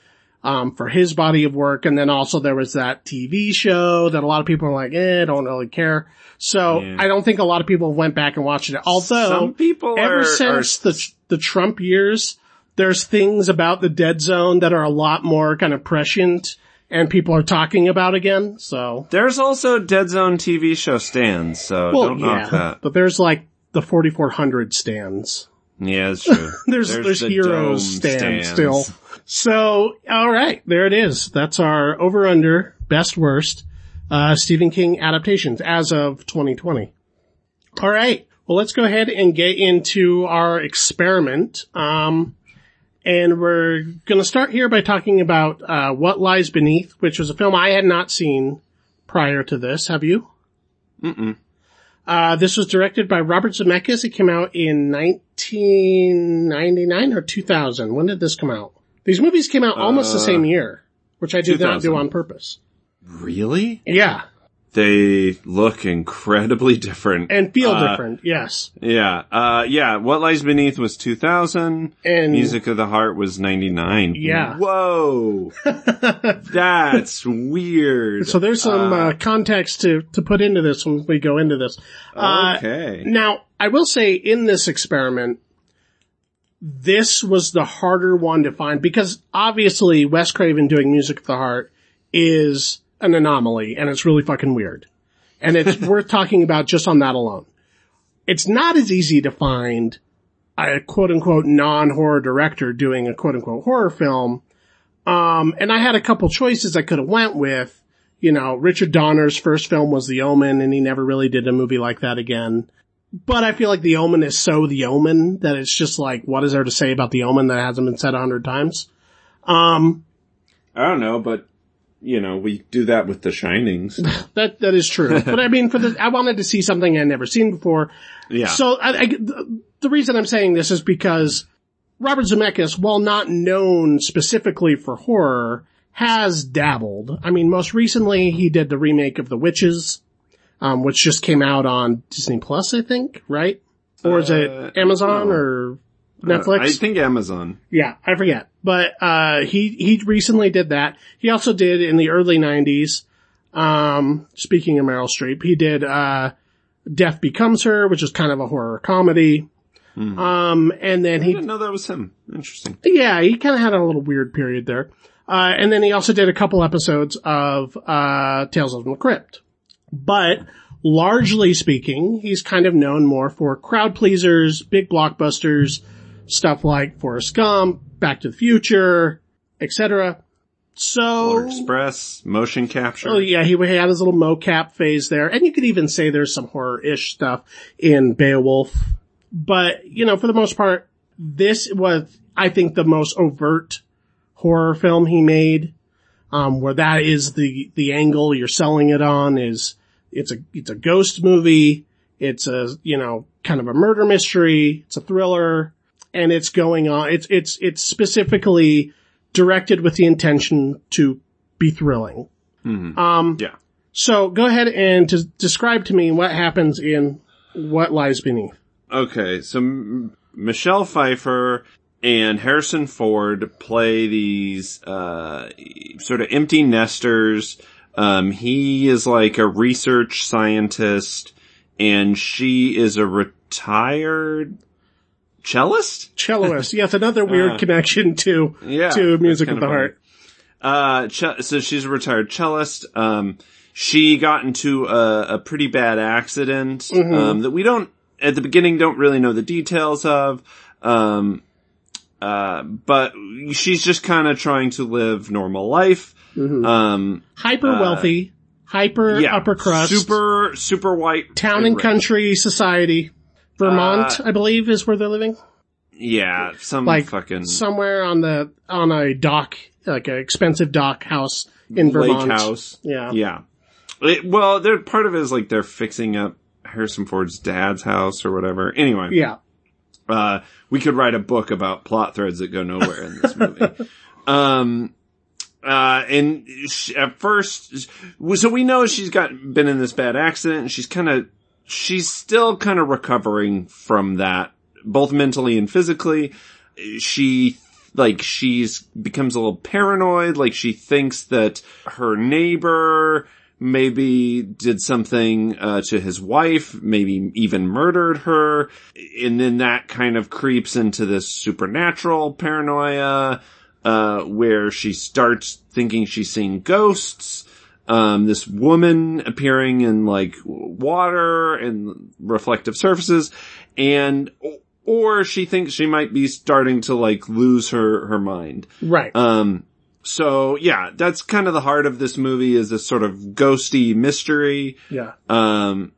um, for his body of work. And then also there was that TV show that a lot of people are like, eh, don't really care. So Yeah. I don't think a lot of people went back and watched it. Although Some people ever are, since are- the, the Trump years, there's things about the dead zone that are a lot more kind of prescient and people are talking about again. So there's also Dead Zone TV show stands, so well, don't yeah, knock that. but there's like the 4400 stands. Yeah, it's true. There's there's, the heroes stand stands. still. So all right, there it is. That's our over under best worst uh, Stephen King adaptations as of 2020. All right, well let's go ahead and get into our experiment. Um, and we're going to start here by talking about uh, What Lies Beneath, which was a film I had not seen prior to this. Have you? Mm-mm. Uh, this was directed by Robert Zemeckis. It came out in 1999 or 2000. When did this come out? These movies came out almost the Uh, same year, which I did not do on purpose. Really? Yeah. They look incredibly different. And feel Uh, different. Yes. Yeah, uh, yeah, What Lies Beneath was 2000, And Music of the Heart was 99. Yeah. Whoa! That's weird. so there's some, uh, context to, to put into this when we go into this. Uh, okay. Now, I will say in this experiment, this was the harder one to find because obviously Wes Craven doing Music of the Heart is an anomaly and it's really fucking weird. And it's worth talking about just on that alone. It's not as easy to find a quote unquote non-horror director doing a quote unquote horror film. Um, and I had a couple choices I could have went with. You know, Richard Donner's first film was The Omen and he never really did a movie like that again. But I feel like The Omen is so The Omen that it's just like, what is there to say about The Omen that hasn't been said a hundred times? Um, I don't know, but you know, we do that with The Shinings. that, that is true. but I mean, for the, I wanted to see something I'd never seen before. Yeah. So I, I, the, the reason I'm saying this is because Robert Zemeckis, while not known specifically for horror, has dabbled. I mean, most recently he did the remake of The Witches, um, which just came out on Disney Plus, I think, right? Or is Uh, it Amazon no. or Netflix? Uh, I think Amazon. Yeah, I forget. But, uh, he, he recently did that. He also did in the early nineties, um, speaking of Meryl Streep, he did, uh, Death Becomes Her, which is kind of a horror comedy. Um, and then I he, didn't know that was him. Interesting. yeah, he kind of had a little weird period there. Uh, and then he also did a couple episodes of, uh, Tales of the Crypt. But largely speaking, he's kind of known more for crowd pleasers, big blockbusters, stuff like Forrest Gump, Back to the Future, etc. So, Polar Express, motion capture. oh yeah, he had his little mocap phase there, and you could even say there's some horror-ish stuff in Beowulf. But, you know, for the most part, this was, I think, the most overt horror film he made, um, where that is the, the angle you're selling it on is, it's a, it's a ghost movie, it's a, you know, kind of a murder mystery, it's a thriller, and it's going on, it's, it's, it's specifically directed with the intention to be thrilling. Um, Yeah. so go ahead and to describe to me what happens in What Lies Beneath. Okay, so M- Michelle Pfeiffer and Harrison Ford play these uh, sort of empty nesters. Um, he is like a research scientist, and she is a retired cellist. Celloist. yes, another weird Uh, connection to, Yeah, to Music of the. Heart. Uh, ch- so she's a retired cellist. Um, she got into a, a pretty bad accident, Mm-hmm. um, that we don't, at the beginning, don't really know the details of. Um, uh, but she's just kind of trying to live normal life. Um, Hyper wealthy, hyper yeah, upper crust, super, super white. town and rich. country society. Vermont, Uh, I believe, is where they're living. Yeah, some Like fucking somewhere on the, on a dock, like an expensive dock house in Vermont. lake house. Yeah. Yeah. It, well, they're part of it is like they're fixing up Harrison Ford's dad's house or whatever. Anyway. Yeah. Uh, we could write a book about plot threads that go nowhere in this movie. um, uh, and she, at first, so we know she's got, been in this bad accident and she's kind of, she's still kind of recovering from that, both mentally and physically. She, like, she's becomes a little paranoid, like she thinks that her neighbor, maybe did something uh, to his wife, maybe even murdered her, and then that kind of creeps into this supernatural paranoia, uh, where she starts thinking she's seeing ghosts. Um, this woman appearing in like water and reflective surfaces, and or she thinks she might be starting to like lose her her mind. Right. Um, so yeah, that's kind of the heart of this movie is this sort of ghosty mystery, yeah. um,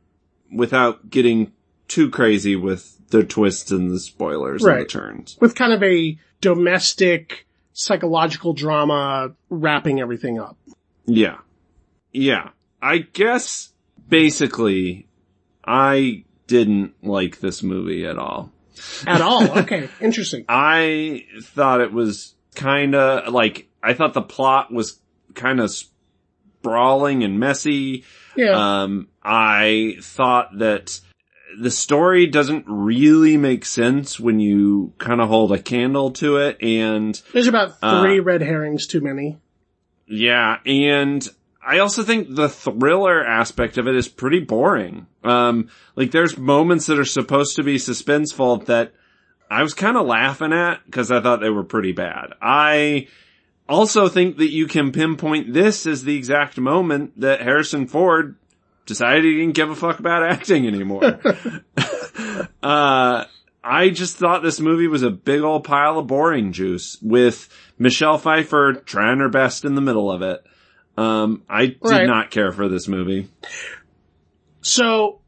without getting too crazy with the twists and the spoilers and the turns. With kind of a domestic psychological drama wrapping everything up. Yeah. Yeah. I guess basically I didn't like this movie at all. At all. Okay. Interesting. I thought it was kinda like, I thought the plot was kinda sprawling and messy. Yeah. Um, I thought that the story doesn't really make sense when you kind of hold a candle to it and There's about uh, three red herrings too many. yeah, and I also think the thriller aspect of it is pretty boring. Um, like there's moments that are supposed to be suspenseful that I was kind of laughing at because I thought they were pretty bad. I also think that you can pinpoint this as the exact moment that Harrison Ford decided he didn't give a fuck about acting anymore. uh, I just thought this movie was a big old pile of boring juice with Michelle Pfeiffer trying her best in the middle of it. Um, I did Right. not care for this movie. So,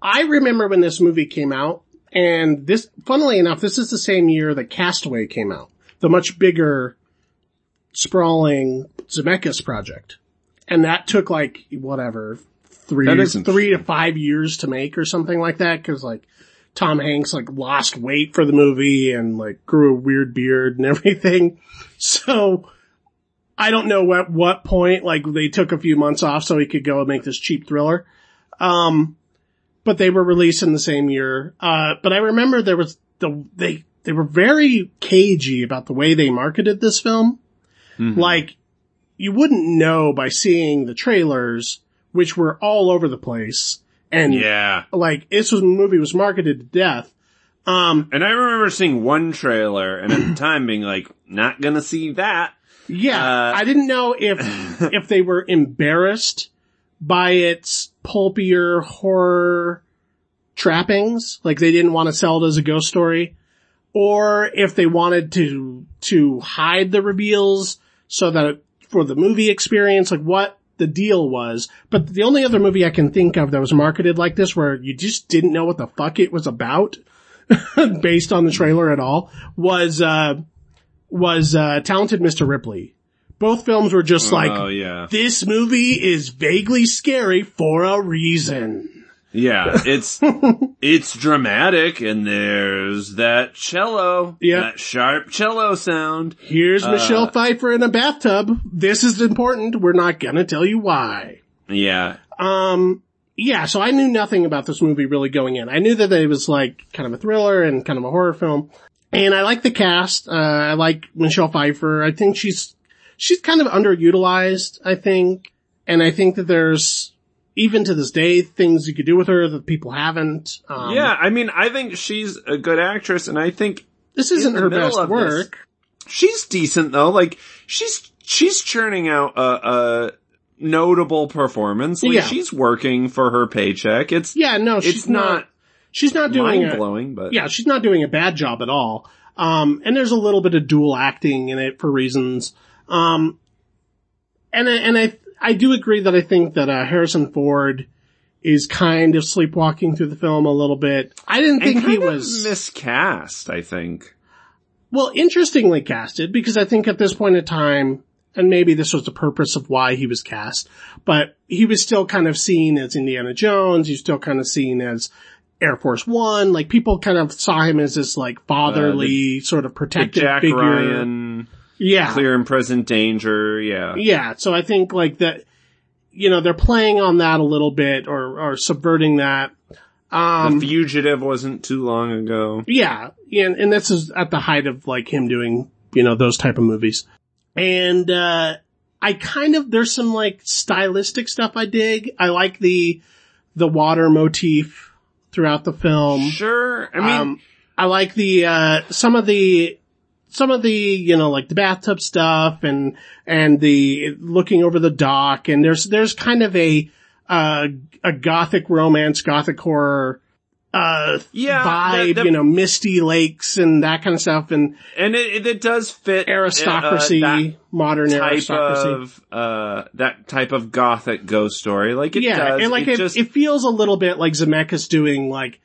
I remember when this movie came out, and this, funnily enough, this is the same year that Castaway came out. The much bigger, sprawling Zemeckis project. And that took like, whatever, three, That is three to five years to make or something like that, cause like, Tom Hanks like lost weight for the movie and like grew a weird beard and everything. So, I don't know at what point, like they took a few months off so he could go and make this cheap thriller. Um, but they were released in the same year. Uh, but I remember there was the, they, they were very cagey about the way they marketed this film. Mhm. Like, you wouldn't know by seeing the trailers, which were all over the place. And yeah. like, this was, movie was marketed to death. Um, And I remember seeing one trailer and at the time being like, not gonna see that. Yeah, Uh, I didn't know if if they were embarrassed by its pulpier horror trappings, like they didn't want to sell it as a ghost story, or if they wanted to to hide the reveals so that for the movie experience, like what the deal was. But the only other movie I can think of that was marketed like this, where you just didn't know what the fuck it was about, based on the trailer at all, was uh was uh Talented Mr. Ripley. Both films were just like, oh yeah. this movie is vaguely scary for a reason. Yeah, it's, it's dramatic and there's that cello. Yeah. That sharp cello sound. Here's Uh, Michelle Pfeiffer in a bathtub. This is important. We're not gonna tell you why. Yeah. Um, yeah, so I knew nothing about this movie really going in. I knew that it was like kind of a thriller and kind of a horror film. And I like the cast. Uh, I like Michelle Pfeiffer. I think she's, she's kind of underutilized, I think. And I think that there's, even to this day, things you could do with her that people haven't. Um, yeah, I mean, I think she's a good actress and I think This isn't her best of this- work. she's decent though. Like, she's, she's churning out a, a notable performance. Like, Yeah. she's working for her paycheck. It's, Yeah, no, she's it's not, not she's not doing mind a, blowing, but yeah, she's not doing a bad job at all. Um, and there's a little bit of dual acting in it for reasons. Um, and I, and I, I do agree that I think that, uh, Harrison Ford is kind of sleepwalking through the film a little bit. I didn't think he was, miscast, I think. well, interestingly casted because I think at this point in time, and maybe this was the purpose of why he was cast, but he was still kind of seen as Indiana Jones. He's still kind of seen as Air Force One. Like people kind of saw him as this like fatherly sort of The protective Jack figure. Ryan, Yeah. clear and present danger, yeah. Yeah. So I think like that, you know, they're playing on that a little bit or, or subverting that. Um, the Fugitive wasn't too long ago. Yeah, and and this is at the height of like him doing you know those type of movies, and uh I kind of there's some like stylistic stuff I dig. I like the the water motif throughout the film. Sure, I mean, um, I like the uh some of the some of the you know like the bathtub stuff and and the looking over the dock and there's there's kind of a uh a gothic romance gothic horror uh yeah, vibe, the- the- you know, misty lakes and that kind of stuff and and it, it does fit uh, aristocracy, that modern type aristocracy. of uh that type of gothic ghost story. Like it yeah, does. and like it, it, just it feels a little bit like Zemeckis doing like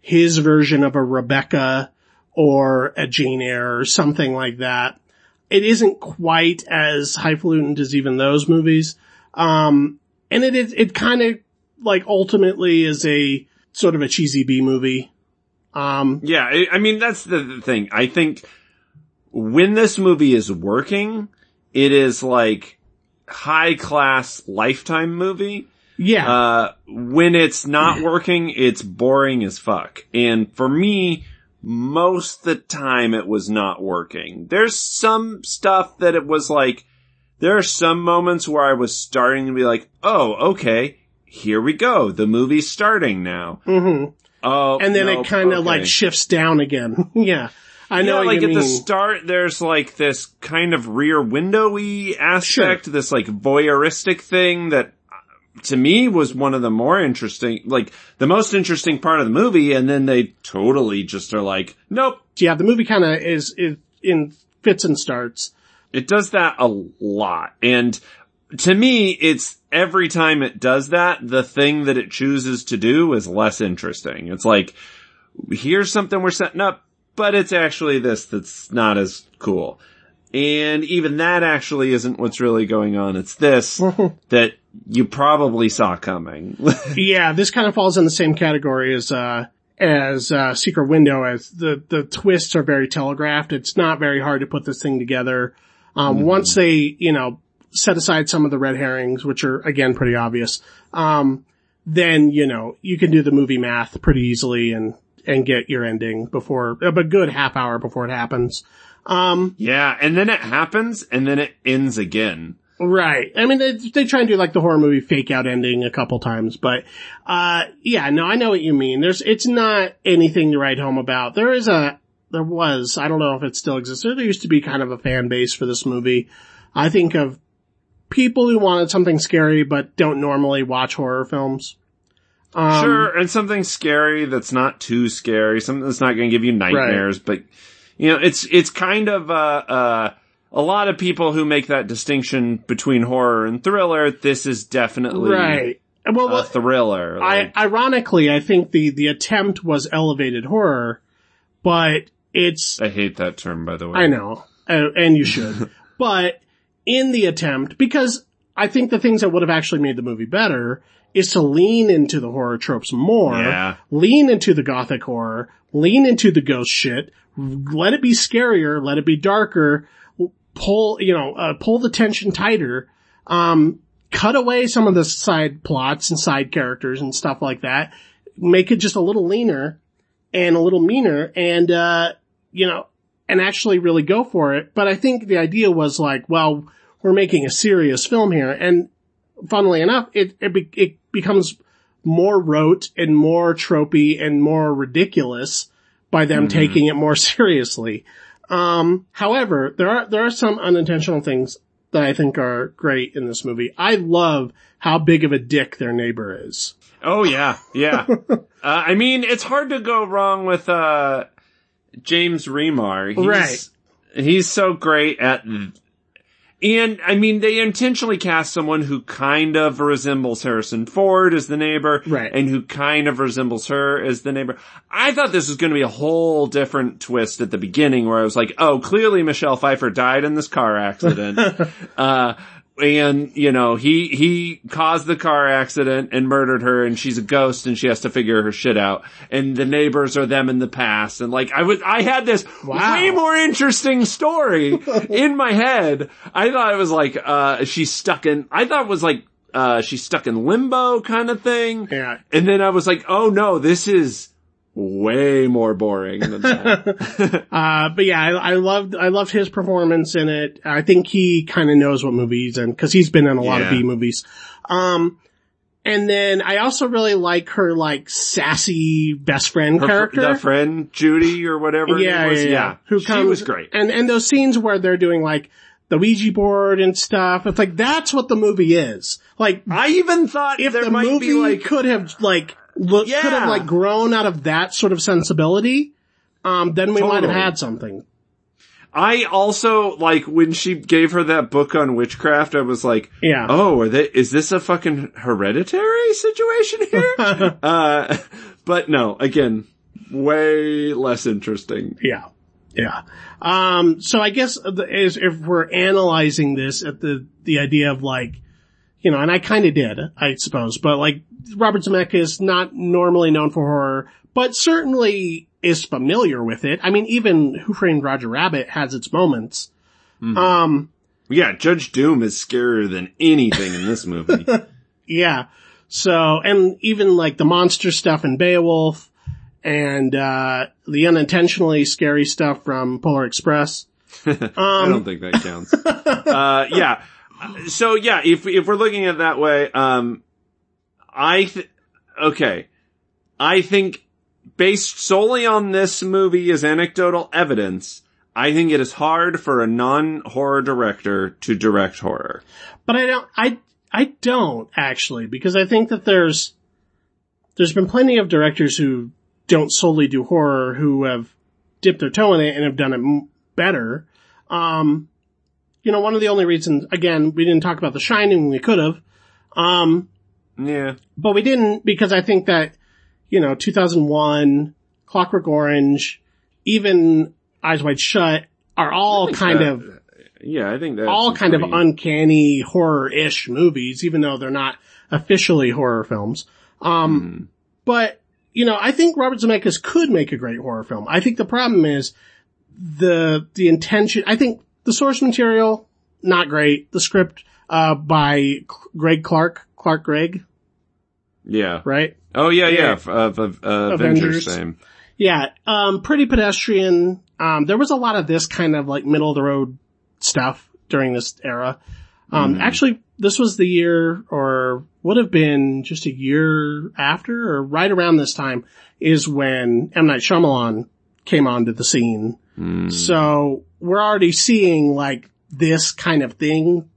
his version of a Rebecca or a Jane Eyre or something like that. It isn't quite as highfalutin as even those movies. Um, and it is, it kind of like ultimately is a sort of a cheesy B movie. Um, yeah. I, I mean, that's the, the thing. I think when this movie is working, it is like high class lifetime movie. yeah. Uh, when it's not working, it's boring as fuck. And for me, most the time it was not working. There's some stuff that it was like, there are some moments where I was starting to be like, oh, okay, here we go. The movie's starting now. hmm Oh, and then it kind of okay. like shifts down again. yeah. I know yeah, like at mean. the start, there's like this kind of rear windowy aspect, this like voyeuristic thing that uh, to me was one of the more interesting, like the most interesting part of the movie. And then they totally just are like, nope, yeah, the movie kind of is, is in fits and starts. it does that a lot. And to me, it's every time it does that, the thing that it chooses to do is less interesting. It's like, here's something we're setting up, but it's actually this that's not as cool. And even that actually isn't what's really going on. It's this that you probably saw coming. yeah, this kind of falls in the same category as, uh, as, uh, Secret Window as the, the twists are very telegraphed. It's not very hard to put this thing together. Um, once they, you know, set aside some of the red herrings, which are again pretty obvious, um, then, you know, you can do the movie math pretty easily and, and get your ending before, a good half hour before it happens. Um, yeah. And then it happens and then it ends again. Right. I mean, they, they try and do like the horror movie fake out ending a couple times, but, uh, yeah, no, I know what you mean. There's, it's not anything to write home about. There is a, there was, I don't know if it still exists. There used to be kind of a fan base for this movie. I think of people who wanted something scary but don't normally watch horror films. Um, Sure, and something scary that's not too scary, something that's not going to give you nightmares, but you know, it's it's kind of uh uh a lot of people who make that distinction between horror and thriller. This is definitely Right. Well, thriller. I, like- ironically, I think the, the attempt was elevated horror, but it's, I hate that term, by the way. I know, uh, and you should. but in the attempt, because I think the things that would have actually made the movie better is to lean into the horror tropes more, Yeah. lean into the gothic horror, lean into the ghost shit, let it be scarier, let it be darker, pull, you know, uh, pull the tension tighter, um, cut away some of the side plots and side characters and stuff like that, make it just a little leaner and a little meaner and, uh, you know, and actually really go for it. But I think the idea was like, well, we're making a serious film here. And funnily enough, it, it, be, it becomes more rote and more tropey and more ridiculous by them taking it more seriously. Um, however, there are, there are some unintentional things that I think are great in this movie. I love how big of a dick their neighbor is. Oh yeah, yeah. uh, I mean, it's hard to go wrong with uh James Remar. He's, Right. He's so great at, and I mean, they intentionally cast someone who kind of resembles Harrison Ford as the neighbor, Right. and who kind of resembles her as the neighbor. I thought this was going to be a whole different twist at the beginning, where I was like, oh, clearly Michelle Pfeiffer died in this car accident. uh, and, you know, he, he caused the car accident and murdered her and she's a ghost and she has to figure her shit out. And the neighbors are them in the past. And like, I was, I had this Wow. way more interesting story in my head. I thought it was like, uh, she's stuck in, I thought it was like, uh, she's stuck in limbo kind of thing. Yeah. And then I was like, oh no, this is way more boring than that. Uh, but yeah, I, I loved, I loved his performance in it. I think he kind of knows what movie he's in because he's been in a lot of B movies. Um, and then I also really like her like sassy best friend Her character. The friend, Judy or whatever yeah, was. yeah, yeah. Who she comes, was great. And, and those scenes where they're doing like the Ouija board and stuff. It's like, that's what the movie is. Like, I even thought if there the might movie be like, could have like, look, could have like grown out of that sort of sensibility, um, then we might have had something. I also, like, when she gave her that book on witchcraft, I was like, Yeah. oh, are they, is this a fucking hereditary situation here? uh, but no, again, way less interesting. Yeah. Yeah. Um, so I guess the, is, if we're analyzing this at the, the idea of like, you know, and I kind of did, I suppose, but like Robert Zemeckis is not normally known for horror, but certainly is familiar with it. I mean, even Who Framed Roger Rabbit has its moments. Um, Yeah, Judge Doom is scarier than anything in this movie. yeah. So, and even like the monster stuff in Beowulf and, uh, the unintentionally scary stuff from Polar Express. I don't think that counts. uh, yeah. So yeah, if, if we're looking at it that way, um, I, th- okay. I think based solely on this movie as anecdotal evidence, I think it is hard for a non-horror director to direct horror. But I don't, I, I don't actually, because I think that there's, there's been plenty of directors who don't solely do horror who have dipped their toe in it and have done it better. Um, you know, one of the only reasons, again, we didn't talk about The Shining when we could have. Um, Yeah. but we didn't because I think that, you know, 2001, Clockwork Orange, even Eyes Wide Shut are all kind that- of, Yeah, I think that's all kind of uncanny horror-ish movies, even though they're not officially horror films. Um, Hmm. but, you know, I think Robert Zemeckis could make a great horror film. I think the problem is the, the intention, I think the source material, not great. The script, uh, by Greg Clark, Clark Gregg, Yeah. right? Oh yeah, yeah. Yeah. Of, of, of uh, Avengers. Avengers. fame. Yeah, um, pretty pedestrian. Um, there was a lot of this kind of like middle of the road stuff during this era. Um, actually, this was the year or would have been just a year after or right around this time is when M. Night Shyamalan came onto the scene. Mm. So we're already seeing like this kind of thing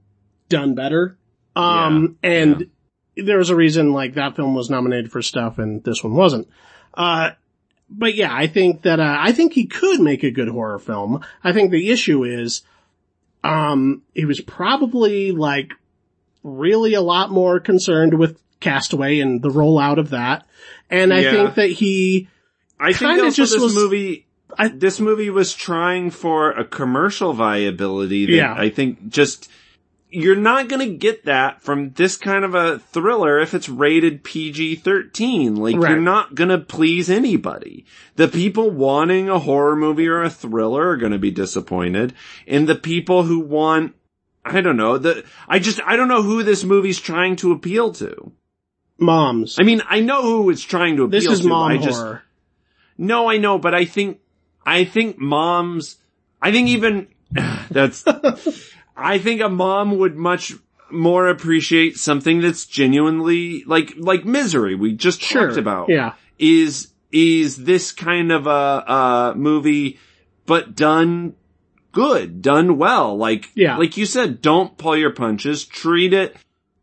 done better. Um, Yeah, and there was a reason like that film was nominated for stuff and this one wasn't. Uh, but yeah, I think that, uh, I think he could make a good horror film. I think the issue is, um, he was probably like really a lot more concerned with Castaway and the rollout of that. And I Yeah. think that he, I think also just this was- movie, I- this movie was trying for a commercial viability that Yeah. I think just, you're not gonna get that from this kind of a thriller if it's rated PG-13. Like, Right. you're not gonna please anybody. The people wanting a horror movie or a thriller are gonna be disappointed, and the people who want I don't know, the, I just, I don't know who this movie's trying to appeal to. moms. I mean, I know who it's trying to appeal to. this is to. mom I just, horror. no, I know, but I think, I think moms, I think even, that's, I think a mom would much more appreciate something that's genuinely, like, like misery we just Sure. talked about. Yeah. Is, is this kind of a, a movie, but done good, done well. Like, Yeah. like you said, don't pull your punches, treat it,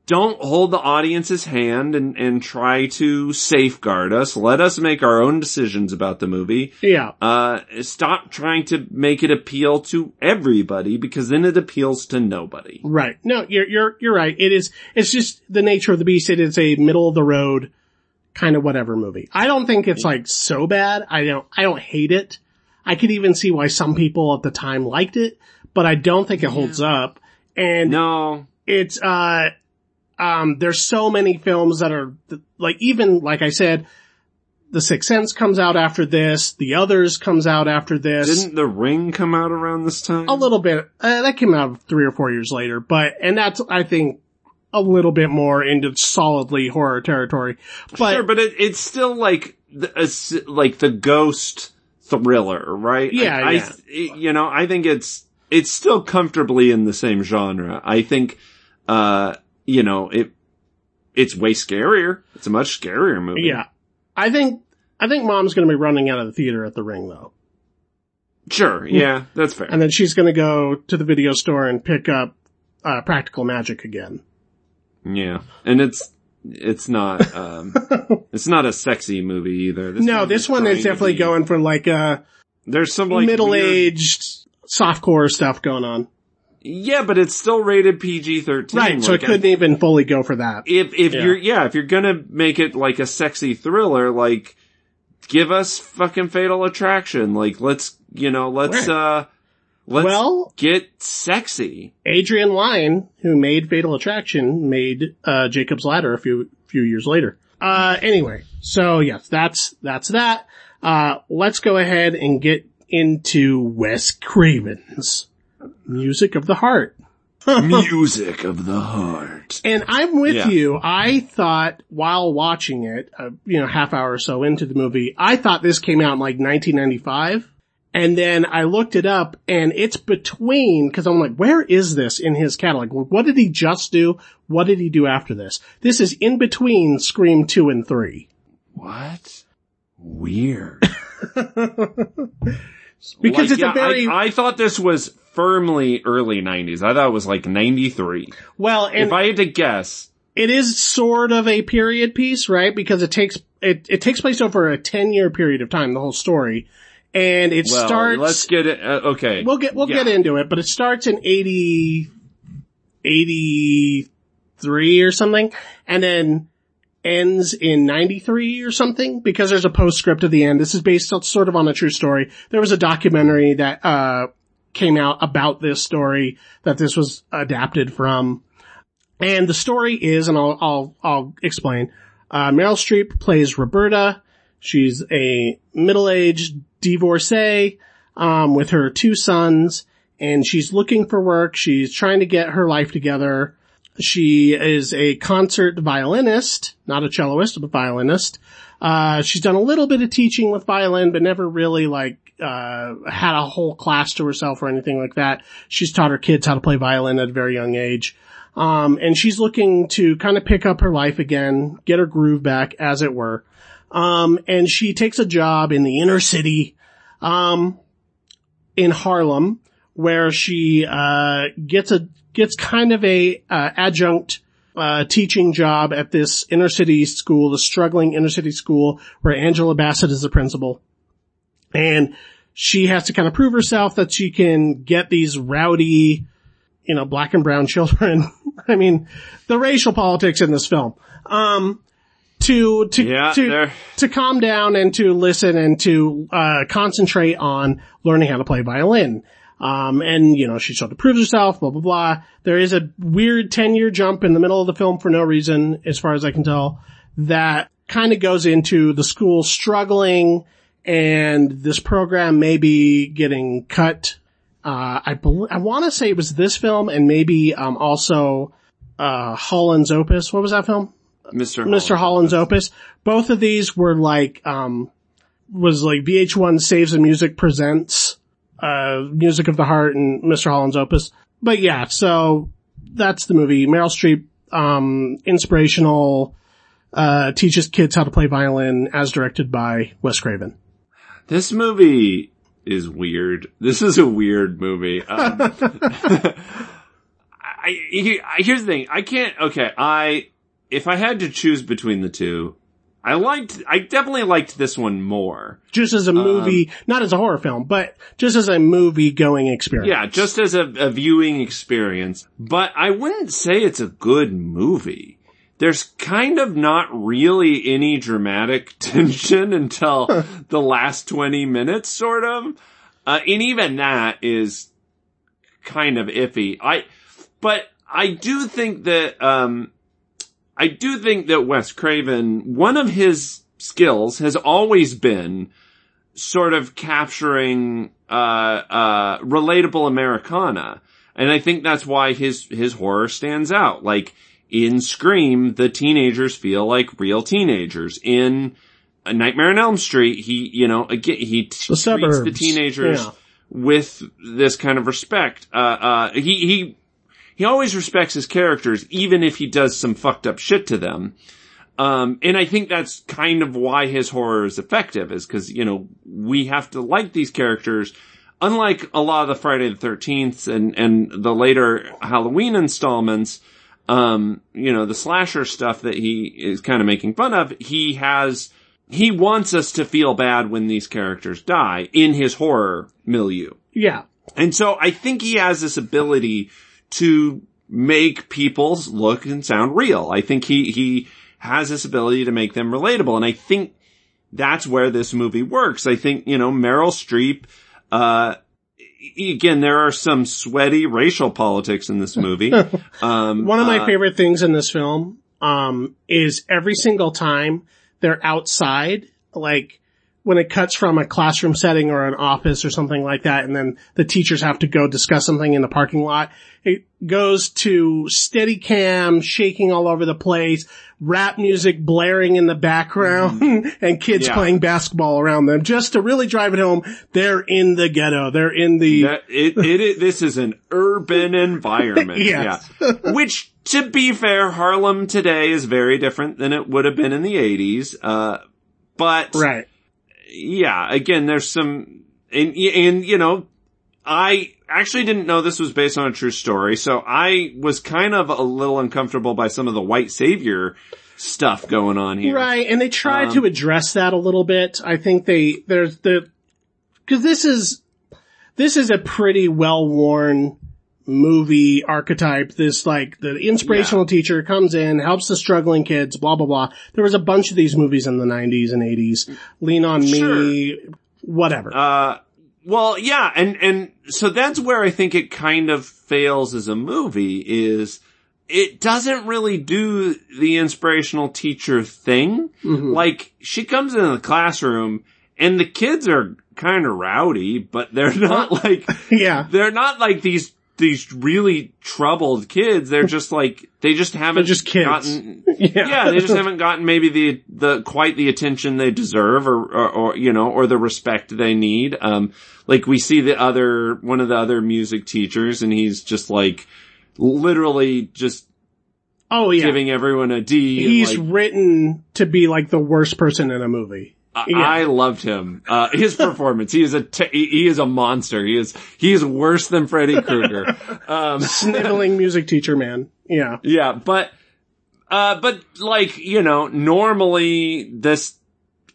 don't hold the audience's hand and, and try to safeguard us. Let us make our own decisions about the movie. Yeah. Uh, stop trying to make it appeal to everybody because then it appeals to nobody. Right. No, you're, you're, you're right. It is, it's just the nature of the beast. It is a middle of the road kind of whatever movie. I don't think it's like so bad. I don't, I don't hate it. I could even see why some people at the time liked it, but I don't think it holds up. And No. it's, uh, um, there's so many films that are like, even like I said, The Sixth Sense comes out after this. The Others comes out after this. Didn't The Ring come out around this time? a little bit. Uh, that came out three or four years later, but and that's I think a little bit more into solidly horror territory. But sure, but it, it's still like the, a like the ghost thriller, right? Yeah, I, yeah. I, you know, I think it's it's still comfortably in the same genre. I think, uh, you know, it it's way scarier. It's a much scarier movie. yeah, I think I think Mom's going to be running out of the theater at the Ring though, sure. Yeah, that's fair. and then she's going to go to the video store and pick up uh, Practical Magic again. yeah, and it's it's not um it's not a sexy movie either. This no, this one is definitely be- going for like uh There's some like middle aged softcore stuff going on. Yeah, but it's still rated PG thirteen. Right, so it couldn't even fully go for that. if if Yeah. you're yeah if you're gonna make it like a sexy thriller like give us fucking fatal attraction like let's you know let's Right. uh let's Well- get sexy Adrian Lyne, who made Fatal Attraction, made uh, Jacob's Ladder a few few years later. Uh, anyway, so yes, that's that's that. Uh, let's go ahead and get into Wes Craven's Music of the Heart. music of the heart And I'm with Yeah. you. I thought while watching it, uh, you know, half hour or so into the movie, I thought this came out in like 1995. And then I looked it up and it's between, cause I'm like, where is this in his catalog? What did he just do? What did he do after this? This is in between Scream 2 and 3. what weird. because Like, it's yeah, a very, I, I thought this was firmly early 90s. I thought it was like 93. well, if I had to guess, it is sort of a period piece, right? Because it takes, it, it takes place over a 10 year period of time, the whole story. And it well, starts, let's get it, uh, okay. we'll get, we'll Yeah. get into it, but it starts in 80, 83 or something, and then ends in 93 or something, because there's a postscript at the end. This is based on, sort of on a true story. There was a documentary that, uh, came out about this story that this was adapted from. And the story is, and I'll, I'll, I'll explain. Uh, Meryl Streep plays Roberta. She's a middle-aged divorcee, um, with her two sons, and she's looking for work. She's trying to get her life together. She is a concert violinist, not a celloist, but violinist. Uh, she's done a little bit of teaching with violin, but never really like, uh, had a whole class to herself or anything like that. She's taught her kids how to play violin at a very young age. Um, and she's looking to kind of pick up her life again, get her groove back, as it were. Um, and she takes a job in the inner city, um, in Harlem, where she, uh, gets a, gets kind of a, uh, adjunct, uh, teaching job at this inner city school, the struggling inner city school where Angela Bassett is the principal. And she has to kind of prove herself that she can get these rowdy, you know, black and brown children. I mean, the racial politics in this film. Um, to, to, Yeah, to, they're- to calm down and to listen and to, uh, concentrate on learning how to play violin. Um, and, you know, she sort of proves herself, blah, blah, blah. There is a weird 10 year jump in the middle of the film for no reason, as far as I can tell, that kind of goes into the school struggling and this program maybe getting cut. Uh, I bel I want to say it was this film and maybe, um, also, uh, Holland's Opus. What was that film? Mr. Mr. Holland's Opus. Both of these were like, um, was like VH1 Saves the Music presents, uh, Music of the Heart and Mr. Holland's Opus. But yeah, so that's the movie. Meryl Streep, um, inspirational, uh, teaches kids how to play violin as directed by Wes Craven. This movie is weird. This is a weird movie. Um, I, I- here's the thing. I can't, okay, I, if I had to choose between the two, I liked, I definitely liked this one more. Just as a movie, not as a horror film, but just as a movie going experience. Yeah, just as a, a viewing experience. But I wouldn't say it's a good movie. There's kind of not really any dramatic tension until the last 20 minutes, sort of. Uh, and even that is kind of iffy. I, but I do think that, um, I do think that Wes Craven, one of his skills has always been sort of capturing, uh, uh, relatable Americana. And I think that's why his, his horror stands out. Like, in Scream, the teenagers feel like real teenagers. In A Nightmare on Elm Street, he, you know, again, he t- treats the teenagers yeah. with this kind of respect. Uh, uh, he, he, he always respects his characters, even if he does some fucked up shit to them. Um, and I think that's kind of why his horror is effective, is because, you know, we have to like these characters. Unlike a lot of the Friday the 13th and, and the later Halloween installments, um, you know, the slasher stuff that he is kind of making fun of, he has, he wants us to feel bad when these characters die in his horror milieu. Yeah. And so I think he has this ability to make people look and sound real. I think he, he has this ability to make them relatable. And I think that's where this movie works. I think, you know, Meryl Streep, uh, again, there are some sweaty racial politics in this movie. Um, One of my uh, favorite things in this film, um, is every single time they're outside, like when it cuts from a classroom setting or an office or something like that, and then the teachers have to go discuss something in the parking lot, it goes to Steadicam, shaking all over the place, rap music blaring in the background, and kids. Yeah. playing basketball around them, just to really drive it home. They're in the ghetto. They're in the, That, it, it, it, this is an urban environment. Yes. Yeah. Which, to be fair, Harlem today is very different than it would have been in the 80s. Uh, but right. yeah, again, there's some, and, and, you know, I actually didn't know this was based on a true story, so I was kind of a little uncomfortable by some of the white savior stuff going on here. Right, and they tried Um, to address that a little bit. I think they, there's the, cause this is, this is a pretty well-worn movie archetype. This like, the inspirational teacher comes in, helps the struggling kids, blah blah blah. There was a bunch of these movies in the 90s and 80s. Lean on Me, whatever. Uh, well, yeah, and, and so that's where I think it kind of fails as a movie is it doesn't really do the inspirational teacher thing. Mhm. Like, she comes into the classroom and the kids are kind of rowdy, but they're not like, yeah. they're not like these, these really troubled kids. They're just like, they just haven't just kids. gotten, Yeah. yeah, they just haven't gotten maybe the, the, quite the attention they deserve or, or, or, you know, or the respect they need. Um, like we see the other, one of the other music teachers and he's just like, literally just Oh yeah. giving everyone a D. He's like, written to be like the worst person in a movie. I- yeah. I loved him. Uh, his performance. He is a, he he is a monster. He is, he is worse than Freddy Krueger. Um, Sniveling music teacher man. Yeah. Yeah, but, uh, but like, you know, normally this,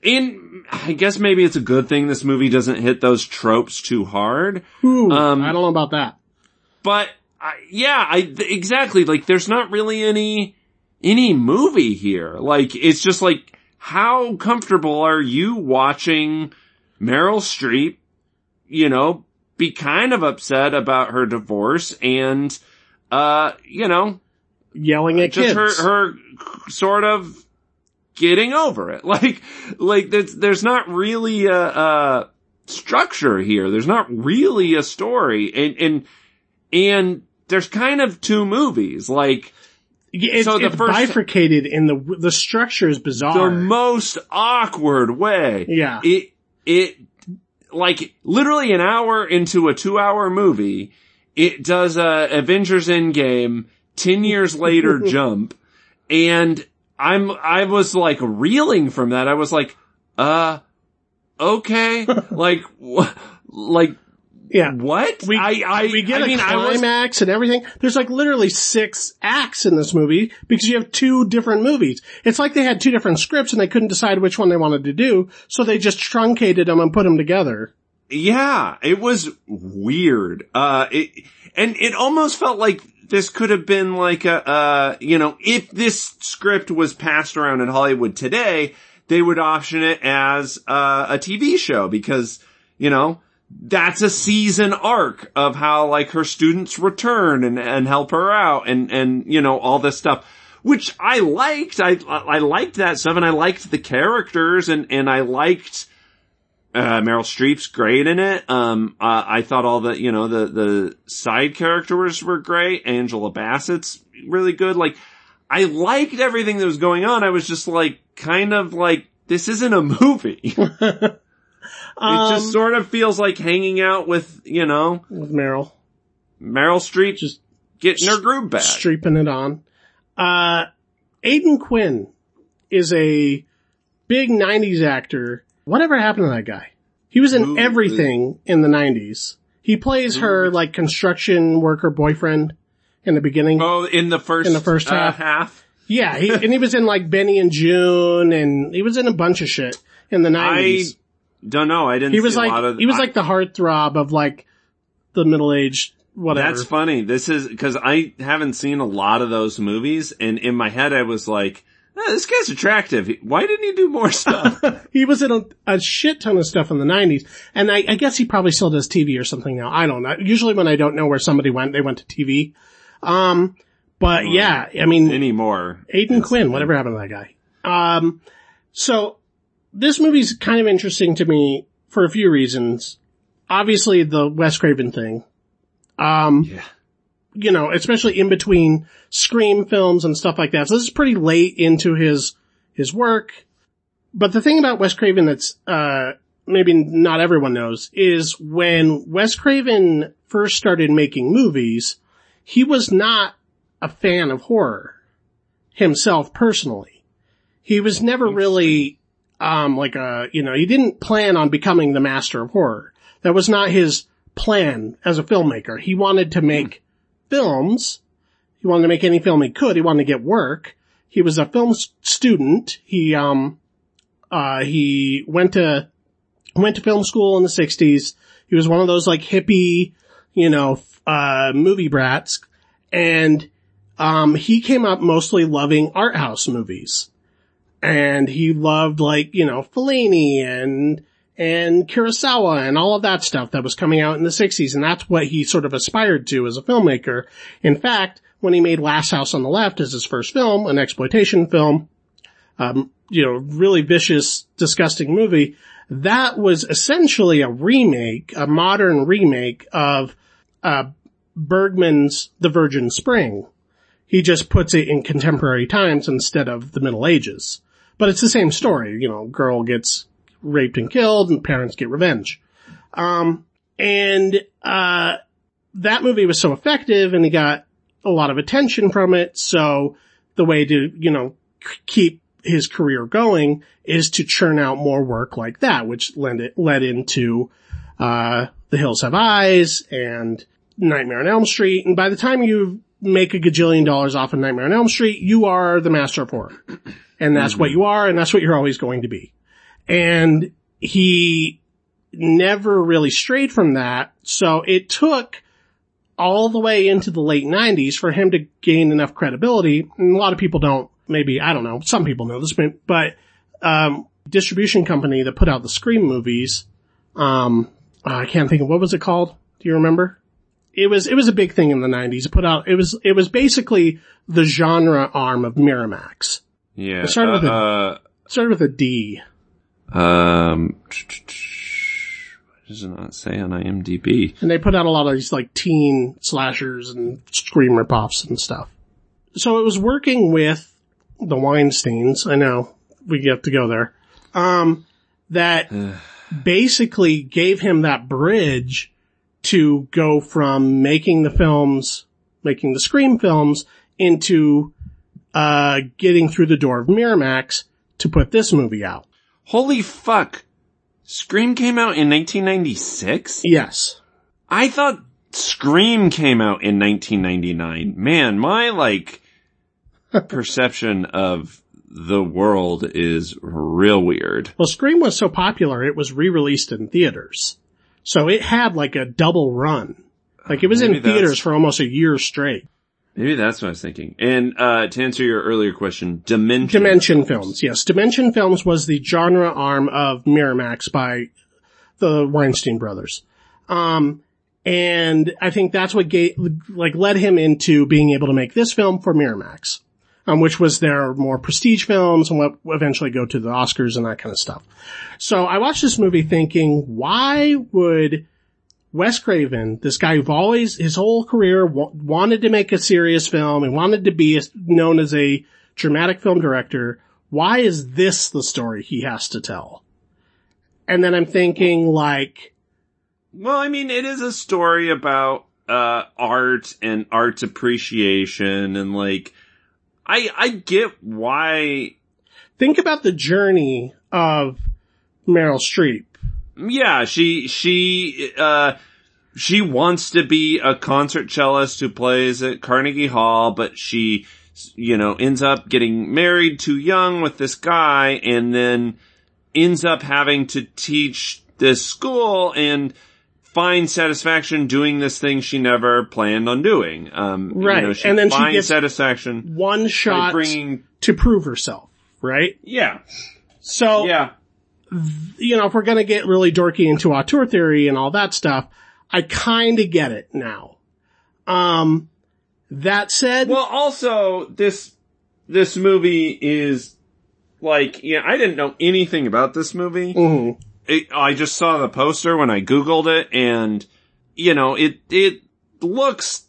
in, I guess maybe it's a good thing this movie doesn't hit those tropes too hard, Ooh, Um, I don't know about that. but I, yeah, I, th- exactly, like there's not really any, any movie here. Like, it's just like, how comfortable are you watching Meryl Streep, you know, be kind of upset about her divorce and, uh, you know, Yelling at just kids. her her sort of getting over it. Like like there's there's not really a, a structure here. There's not really a story, and and and there's kind of two movies. Like it's, so the it's first- bifurcated in the, the structure is bizarre. the most awkward way. Yeah. It it like literally an hour into a two hour movie, it does a Avengers Endgame ten years later jump, and I'm I was like reeling from that. I was like, uh, okay, like like yeah. what? We, I I we get I mean a I was climax and everything. There's like literally six acts in this movie because you have two different movies. It's like they had two different scripts and they couldn't decide which one they wanted to do, so they just truncated them and put them together. Yeah, it was weird. Uh, it, and it almost felt like this could have been like a, uh, you know, if this script was passed around in Hollywood today, they would option it as, uh, a TV show because, you know, that's a season arc of how like her students return and, and help her out and, and, you know, all this stuff. Which I liked. I, I liked that stuff and I liked the characters and, and I liked, uh, Meryl Streep's great in it. Um, uh, I thought all the, you know, the, the side characters were great. Angela Bassett's really good. Like, I liked everything that was going on. I was just like, kind of like, this isn't a movie. it Um, just sort of feels like hanging out with, you know, with Meryl Meryl Streep Just getting her groove back. streeping it on. Uh, Aidan Quinn is a big 90s actor. Whatever happened to that guy? He was in Who- everything in the 90s. He plays her like construction worker boyfriend in the beginning. Oh, in the first, In the first uh, half. half. Yeah, he, and he was in like Benny and Joon and he was in a bunch of shit in the 90s. Don't know. I didn't he was see a lot like, of, he was I- like the heartthrob of like the middle-aged whatever. That's funny. This is because I haven't seen a lot of those movies, and in my head I was like, "Eh, "This guy's attractive. Why didn't he do more stuff?" he was in a, a shit ton of stuff in the 90s. And I, I guess he probably still does TV or something now. I don't know. Usually when I don't know where somebody went, they went to TV. Um, but yeah, I mean, Anymore. Aidan Quinn, whatever happened to that guy. Um, so this movie's kind of interesting to me for a few reasons. Obviously the Wes Craven thing. Um, Yeah. you know, especially in between Scream films and stuff like that. So this is pretty late into his, his work. But the thing about Wes Craven that's, uh, maybe not everyone knows is when Wes Craven first started making movies, he was not a fan of horror himself personally. He was never really, um, like a, you know, he didn't plan on becoming the master of horror. That was not his plan as a filmmaker. He wanted to make films. He wanted to make any film he could. He wanted to get work. He was a film student. He, um, uh, he went to, went to film school in the sixties. He was one of those like hippie, you know, uh, movie brats. And, um, he came up mostly loving art house movies. And he loved like, you know, Fellini and, and Kurosawa and all of that stuff that was coming out in the 60s. And that's what he sort of aspired to as a filmmaker. In fact, when he made Last House on the Left as his first film, an exploitation film, um, you know, really vicious, disgusting movie, that was essentially a remake, a modern remake of, uh, Bergman's The Virgin Spring. He just puts it in contemporary times instead of the Middle Ages. But it's the same story, you know, girl gets raped and killed and parents get revenge. Um, and, uh, that movie was so effective and he got a lot of attention from it. So the way to, you know, keep his career going is to churn out more work like that, which led it, led into, uh, The Hills Have Eyes and Nightmare on Elm Street. And by the time you make a gajillion dollars off of Nightmare on Elm Street, you are the master of horror. And that's mm-hmm. what you are and that's what you're always going to be. And he never really strayed from that. So it took all the way into the late nineties for him to gain enough credibility. And a lot of people don't, maybe, I don't know, some people know this, but, um, distribution company that put out the Scream movies, um, I can't think of, what was it called? Do you remember? It was, it was a big thing in the nineties. It put out, it was, it was basically the genre arm of Miramax. Yeah. It started with a, uh, started with a D. Um, what does it not say on IMDb? And they put out a lot of these like teen slashers and scream ripoffs and stuff. So it was working with the Weinsteins. I know we have to go there. Um, that basically gave him that bridge to go from making the films, making the Scream films into, uh, getting through the door of Miramax to put this movie out. Holy fuck. Scream came out in 1996? Yes. I thought Scream came out in 1999. Man, my like perception of the world is real weird. Well, Scream was so popular, it was re-released in theaters. So it had like a double run. Like it was Maybe in theaters for almost a year straight. Maybe that's what I was thinking. And uh, to answer your earlier question, Dimension. Dimension films. yes. Dimension Films was the genre arm of Miramax by the Weinstein brothers. Um, and I think that's what gave, like led him into being able to make this film for Miramax, um, which was their more prestige films and what eventually go to the Oscars and that kind of stuff. So I watched this movie thinking, why would Wes Craven, this guy who've always, his whole career w- wanted to make a serious film and wanted to be a, known as a dramatic film director. Why is this the story he has to tell? And then I'm thinking like, well, I mean, it is a story about, uh, art and art appreciation and like, I, I get why. Think about the journey of Meryl Streep yeah, she, she, uh, she wants to be a concert cellist who plays at Carnegie Hall, but she, you know, ends up getting married too young with this guy and then ends up having to teach this school and find satisfaction doing this thing she never planned on doing. Um, right. You know, and then she gets satisfaction one shot bringing to prove herself. Right. Yeah. So yeah you know, if we're gonna get really dorky into auteur theory and all that stuff, I kinda get it now. Um, that said. Well, also, this, this movie is like, yeah, I didn't know anything about this movie. Mm-hmm. It, I just saw the poster when I Googled it and, you know, it, it looks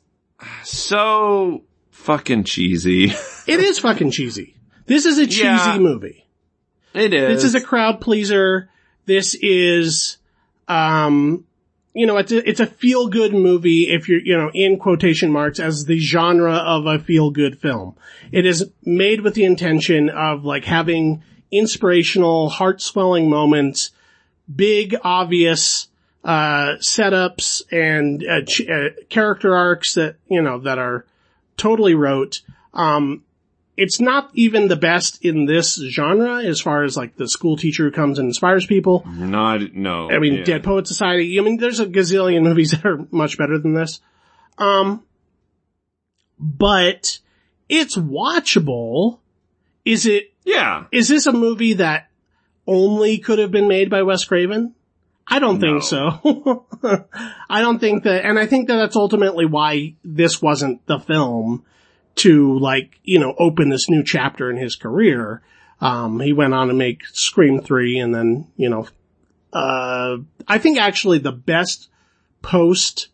so fucking cheesy. it is fucking cheesy. This is a cheesy yeah. movie. It is. This is a crowd pleaser. This is, um, you know, it's a, it's a feel good movie if you're, you know, in quotation marks as the genre of a feel good film. It is made with the intention of like having inspirational, heart swelling moments, big, obvious, uh, setups and uh, ch- uh, character arcs that, you know, that are totally rote. Um, it's not even the best in this genre as far as like the school teacher who comes and inspires people. Not, no. I mean, yeah. Dead Poet Society. I mean, there's a gazillion movies that are much better than this. Um, but it's watchable. Is it, Yeah. is this a movie that only could have been made by Wes Craven? I don't No. think so. I don't think that, and I think that that's ultimately why this wasn't the film to like, you know, open this new chapter in his career. Um, he went on to make Scream 3 and then, you know, uh, I think actually the best post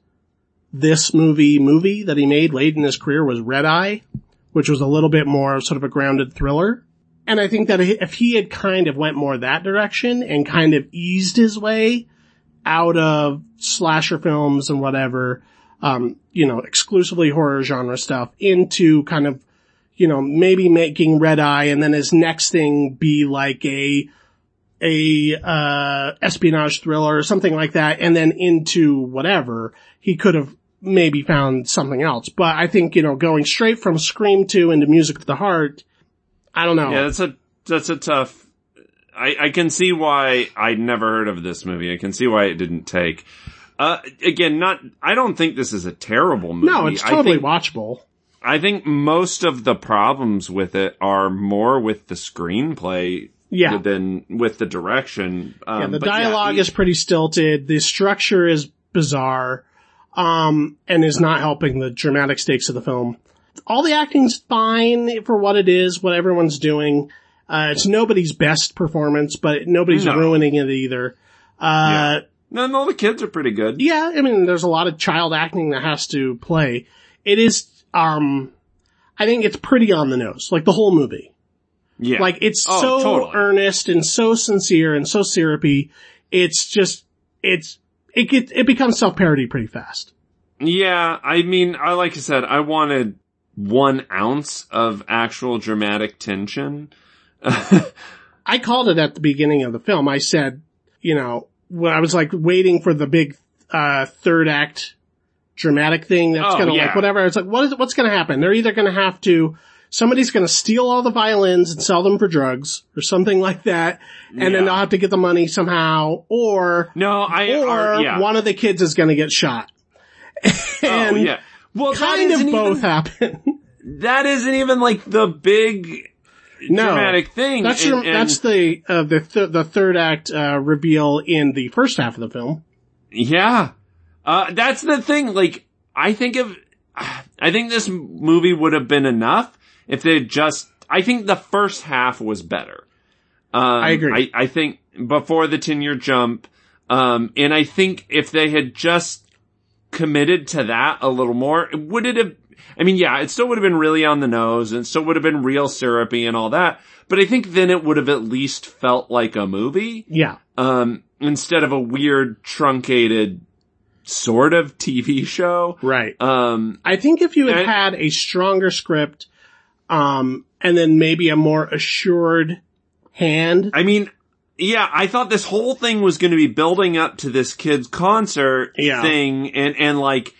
this movie movie that he made late in his career was Red Eye, which was a little bit more sort of a grounded thriller. And I think that if he had kind of went more that direction and kind of eased his way out of slasher films and whatever, um, you know, exclusively horror genre stuff into kind of, you know, maybe making Red Eye and then his next thing be like a, a, uh, espionage thriller or something like that and then into whatever, he could have maybe found something else. But I think, you know, going straight from Scream 2 into Music of the Heart, I don't know. Yeah, that's a, that's a tough, I, I can see why I'd never heard of this movie. I can see why it didn't take. Uh, again, not, I don't think this is a terrible movie. no, it's I totally think- watchable. I think most of the problems with it are more with the screenplay Yeah. than with the direction. Um, Yeah, the yeah, dialogue he- is pretty stilted. The structure is bizarre, um, and is not helping the dramatic stakes of the film. All the acting's fine for what it is, what everyone's doing. Uh, it's nobody's best performance, but nobody's No. ruining it either. Uh, No, no, the kids are pretty good. yeah, I mean, there's a lot of child acting that has to play. It is, um, I think it's pretty on the nose, like the whole movie. Yeah. Like it's Oh, so totally. earnest and so sincere and so syrupy. It's just, it's, it get, it becomes self-parody pretty fast. Yeah, I mean, I like I said, I wanted one ounce of actual dramatic tension. I called it at the beginning of the film. I said, you know, when I was like waiting for the big, uh, third act dramatic thing that's Oh, gonna yeah. like whatever. It's like, what is, what's gonna happen? They're either gonna have to, somebody's gonna steal all the violins and sell them for drugs or something like that. And then they'll have to get the money somehow or, no, I, or or, yeah. one of the kids is gonna get shot. oh, and yeah. Well, kind of both even, happen. that isn't even like the big no, dramatic thing. that's and- your, and- that's the uh, the th- the third act uh, reveal in the first half of the film. Yeah. Uh, that's the thing. Like, I think of, I think this movie would have been enough if they just, I think the first half was better. Um, I agree. I, I think before the 10 year jump, um, and I think if they had just committed to that a little more, would it have, I mean, yeah, it still would have been really on the nose and still would have been real syrupy and all that, but I think then it would have at least felt like a movie Yeah, um, instead of a weird truncated sort of TV show. right. Um, I think if you had And- had a stronger script, um, and then maybe a more assured hand. I mean, yeah, I thought this whole thing was going to be building up to this kid's concert Yeah. thing and, and like,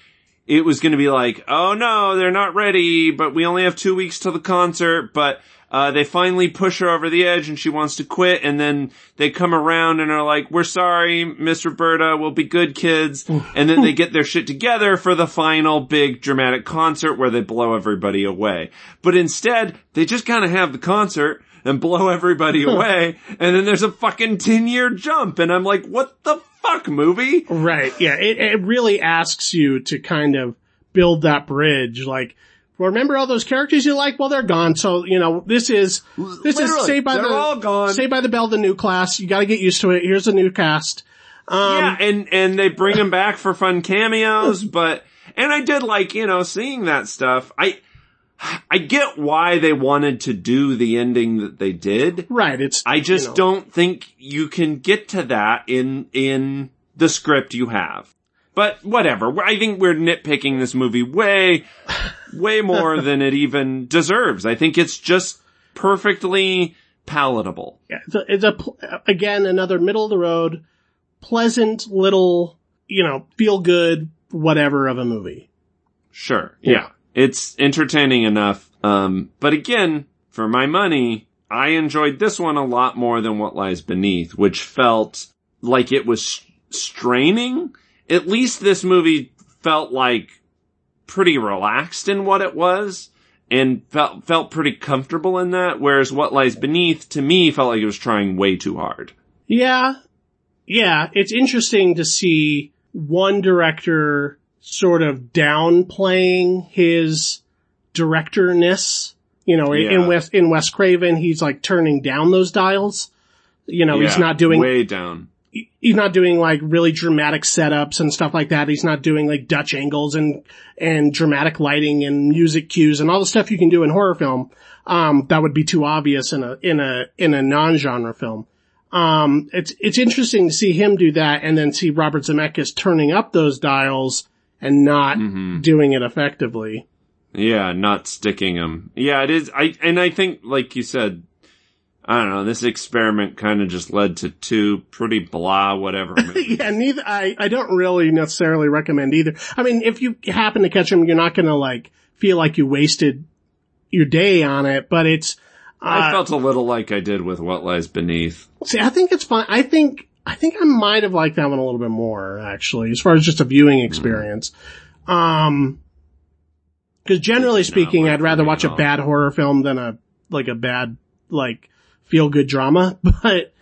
it was going to be like, oh no, they're not ready, but we only have two weeks till the concert, but, uh, they finally push her over the edge and she wants to quit and then they come around and are like, we're sorry, Miss Roberta, we'll be good kids. and then they get their shit together for the final big dramatic concert where they blow everybody away. But instead, they just kind of have the concert and blow everybody away and then there's a fucking 10 year jump and I'm like, what the fuck movie? Right. Yeah. It, it really asks you to kind of build that bridge. Like, remember all those characters you like? Well, they're gone. So, you know, this is, this is Literally, Saved by they're the, all gone. Saved by the Bell, the new class. You gotta get used to it. Here's a new cast. Um, yeah, and and they bring them back for fun cameos, but and I did like you know seeing that stuff. I I get why they wanted to do the ending that they did. Right. It's, I just you know, don't think you can get to that in in the script you have. But whatever. I think we're nitpicking this movie way, way more than it even deserves. I think it's just perfectly palatable. Yeah, it's a, it's a again another middle of the road, pleasant little, you know, feel good whatever of a movie. Sure. Yeah. Yeah. It's entertaining enough. Um, but again, for my money, I enjoyed this one a lot more than What Lies Beneath, which felt like it was straining. At least this movie felt like pretty relaxed in what it was and felt, felt pretty comfortable in that. Whereas What Lies Beneath to me felt like it was trying way too hard. Yeah. Yeah, it's interesting to see one director sort of downplaying his directorness. You know, in- in West, in Wes Craven, he's like turning down those dials. You know, he's not doing, way down. he's not doing like really dramatic setups and stuff like that. He's not doing like Dutch angles and, and dramatic lighting and music cues and all the stuff you can do in horror film. Um, that would be too obvious in a, in a, in a non-genre film. Um, it's, it's interesting to see him do that and then see Robert Zemeckis turning up those dials and not Mhm. doing it effectively. Yeah, not sticking them. Yeah, it is. I and I think, like you said, I don't know. This experiment kind of just led to two pretty blah whatever. yeah, neither, I, I don't really necessarily recommend either. I mean, if you happen to catch them, you're not gonna like feel like you wasted your day on it, but it's, I uh, felt a little like I did with What Lies Beneath. see, I think it's fine. I think, I think I might have liked that one a little bit more, actually, as far as just a viewing experience. Um, cause generally speaking, I'd rather watch a bad horror film than a, like a bad, like, feel good drama, but,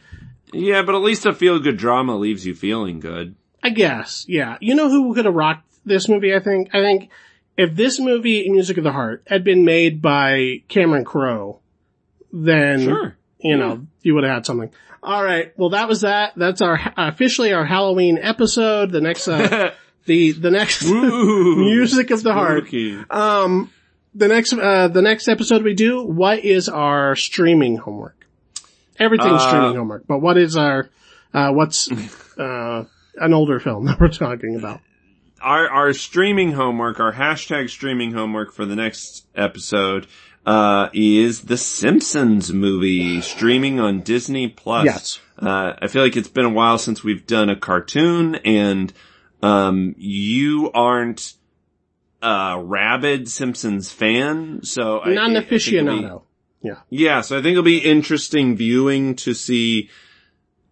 Yeah, but at least a feel good drama leaves you feeling good. I guess, yeah. You know who could have rocked this movie, I think? I think if this movie, Music of the Heart, had been made by Cameron Crowe, then, Sure. you know, you would have had something. Alright, well that was that. That's our, officially our Halloween episode. The next, uh, the, the next, Music of the Heart. Um, the next, uh, the next episode we do, what is our streaming homework? Everything's Uh, streaming homework, but what is our, uh, what's, uh, an older film that we're talking about? Our our streaming homework, our hashtag streaming homework for the next episode, uh, is the Simpsons movie streaming on Disney Plus. Yes. Uh, I feel like it's been a while since we've done a cartoon and, um, you aren't a rabid Simpsons fan, so I- Not I think it'll be- aficionado. Yeah. Yeah, so I think it'll be interesting viewing to see,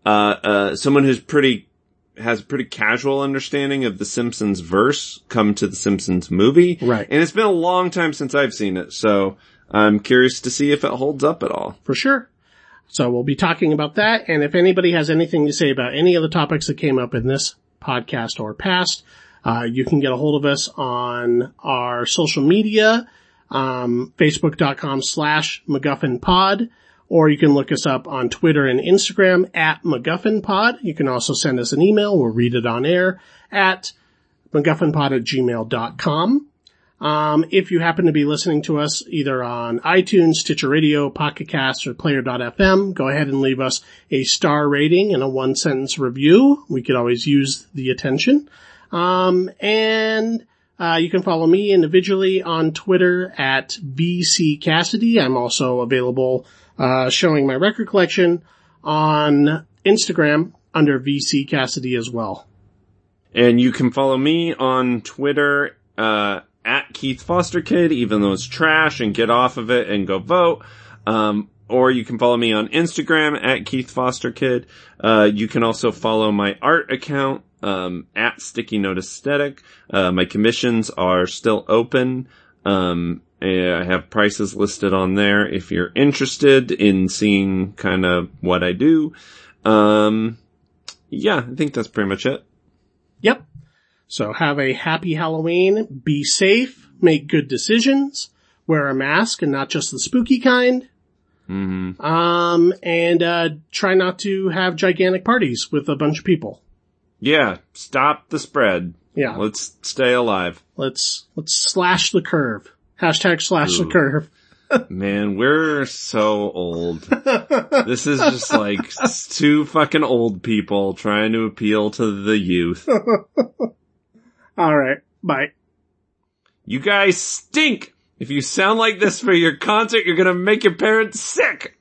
uh, uh, someone who's pretty, has a pretty casual understanding of the Simpsons verse come to the Simpsons movie. Right. And it's been a long time since I've seen it, so I'm curious to see if it holds up at all. For sure. So we'll be talking about that. And if anybody has anything to say about any of the topics that came up in this podcast or past, uh, you can get a hold of us on our social media, um, facebook.com slash MacGuffin pod, or you can look us up on Twitter and Instagram at MacGuffin pod. You can also send us an email. We'll read it on air at MacGuffinpod at gmail.com. Um, if you happen to be listening to us either on iTunes, Stitcher Radio, Pocket Cast, or Player.fm, go ahead and leave us a star rating and a one sentence review. We could always use the attention. Um, and, uh, you can follow me individually on Twitter at VC Cassidy. I'm also available, uh, showing my record collection on Instagram under VC Cassidy as well. And you can follow me on Twitter, uh, at Keith Foster Kid, even though it's trash and get off of it and go vote. Um, or you can follow me on Instagram at Keith Foster Kid. Uh, you can also follow my art account, um, at Sticky Note Aesthetic. Uh, my commissions are still open. Um, I have prices listed on there if you're interested in seeing kind of what I do. Um, yeah, I think that's pretty much it. Yep. So have a happy Halloween, be safe, make good decisions, wear a mask and not just the spooky kind, hmm um, and, uh, try not to have gigantic parties with a bunch of people. Yeah, stop the spread. Yeah. Let's stay alive. Let's, let's slash the curve. Hashtag slash the curve. Man, we're so old. this is just like two fucking old people trying to appeal to the youth. All right. Bye. You guys stink! If you sound like this for your concert, you're gonna make your parents sick!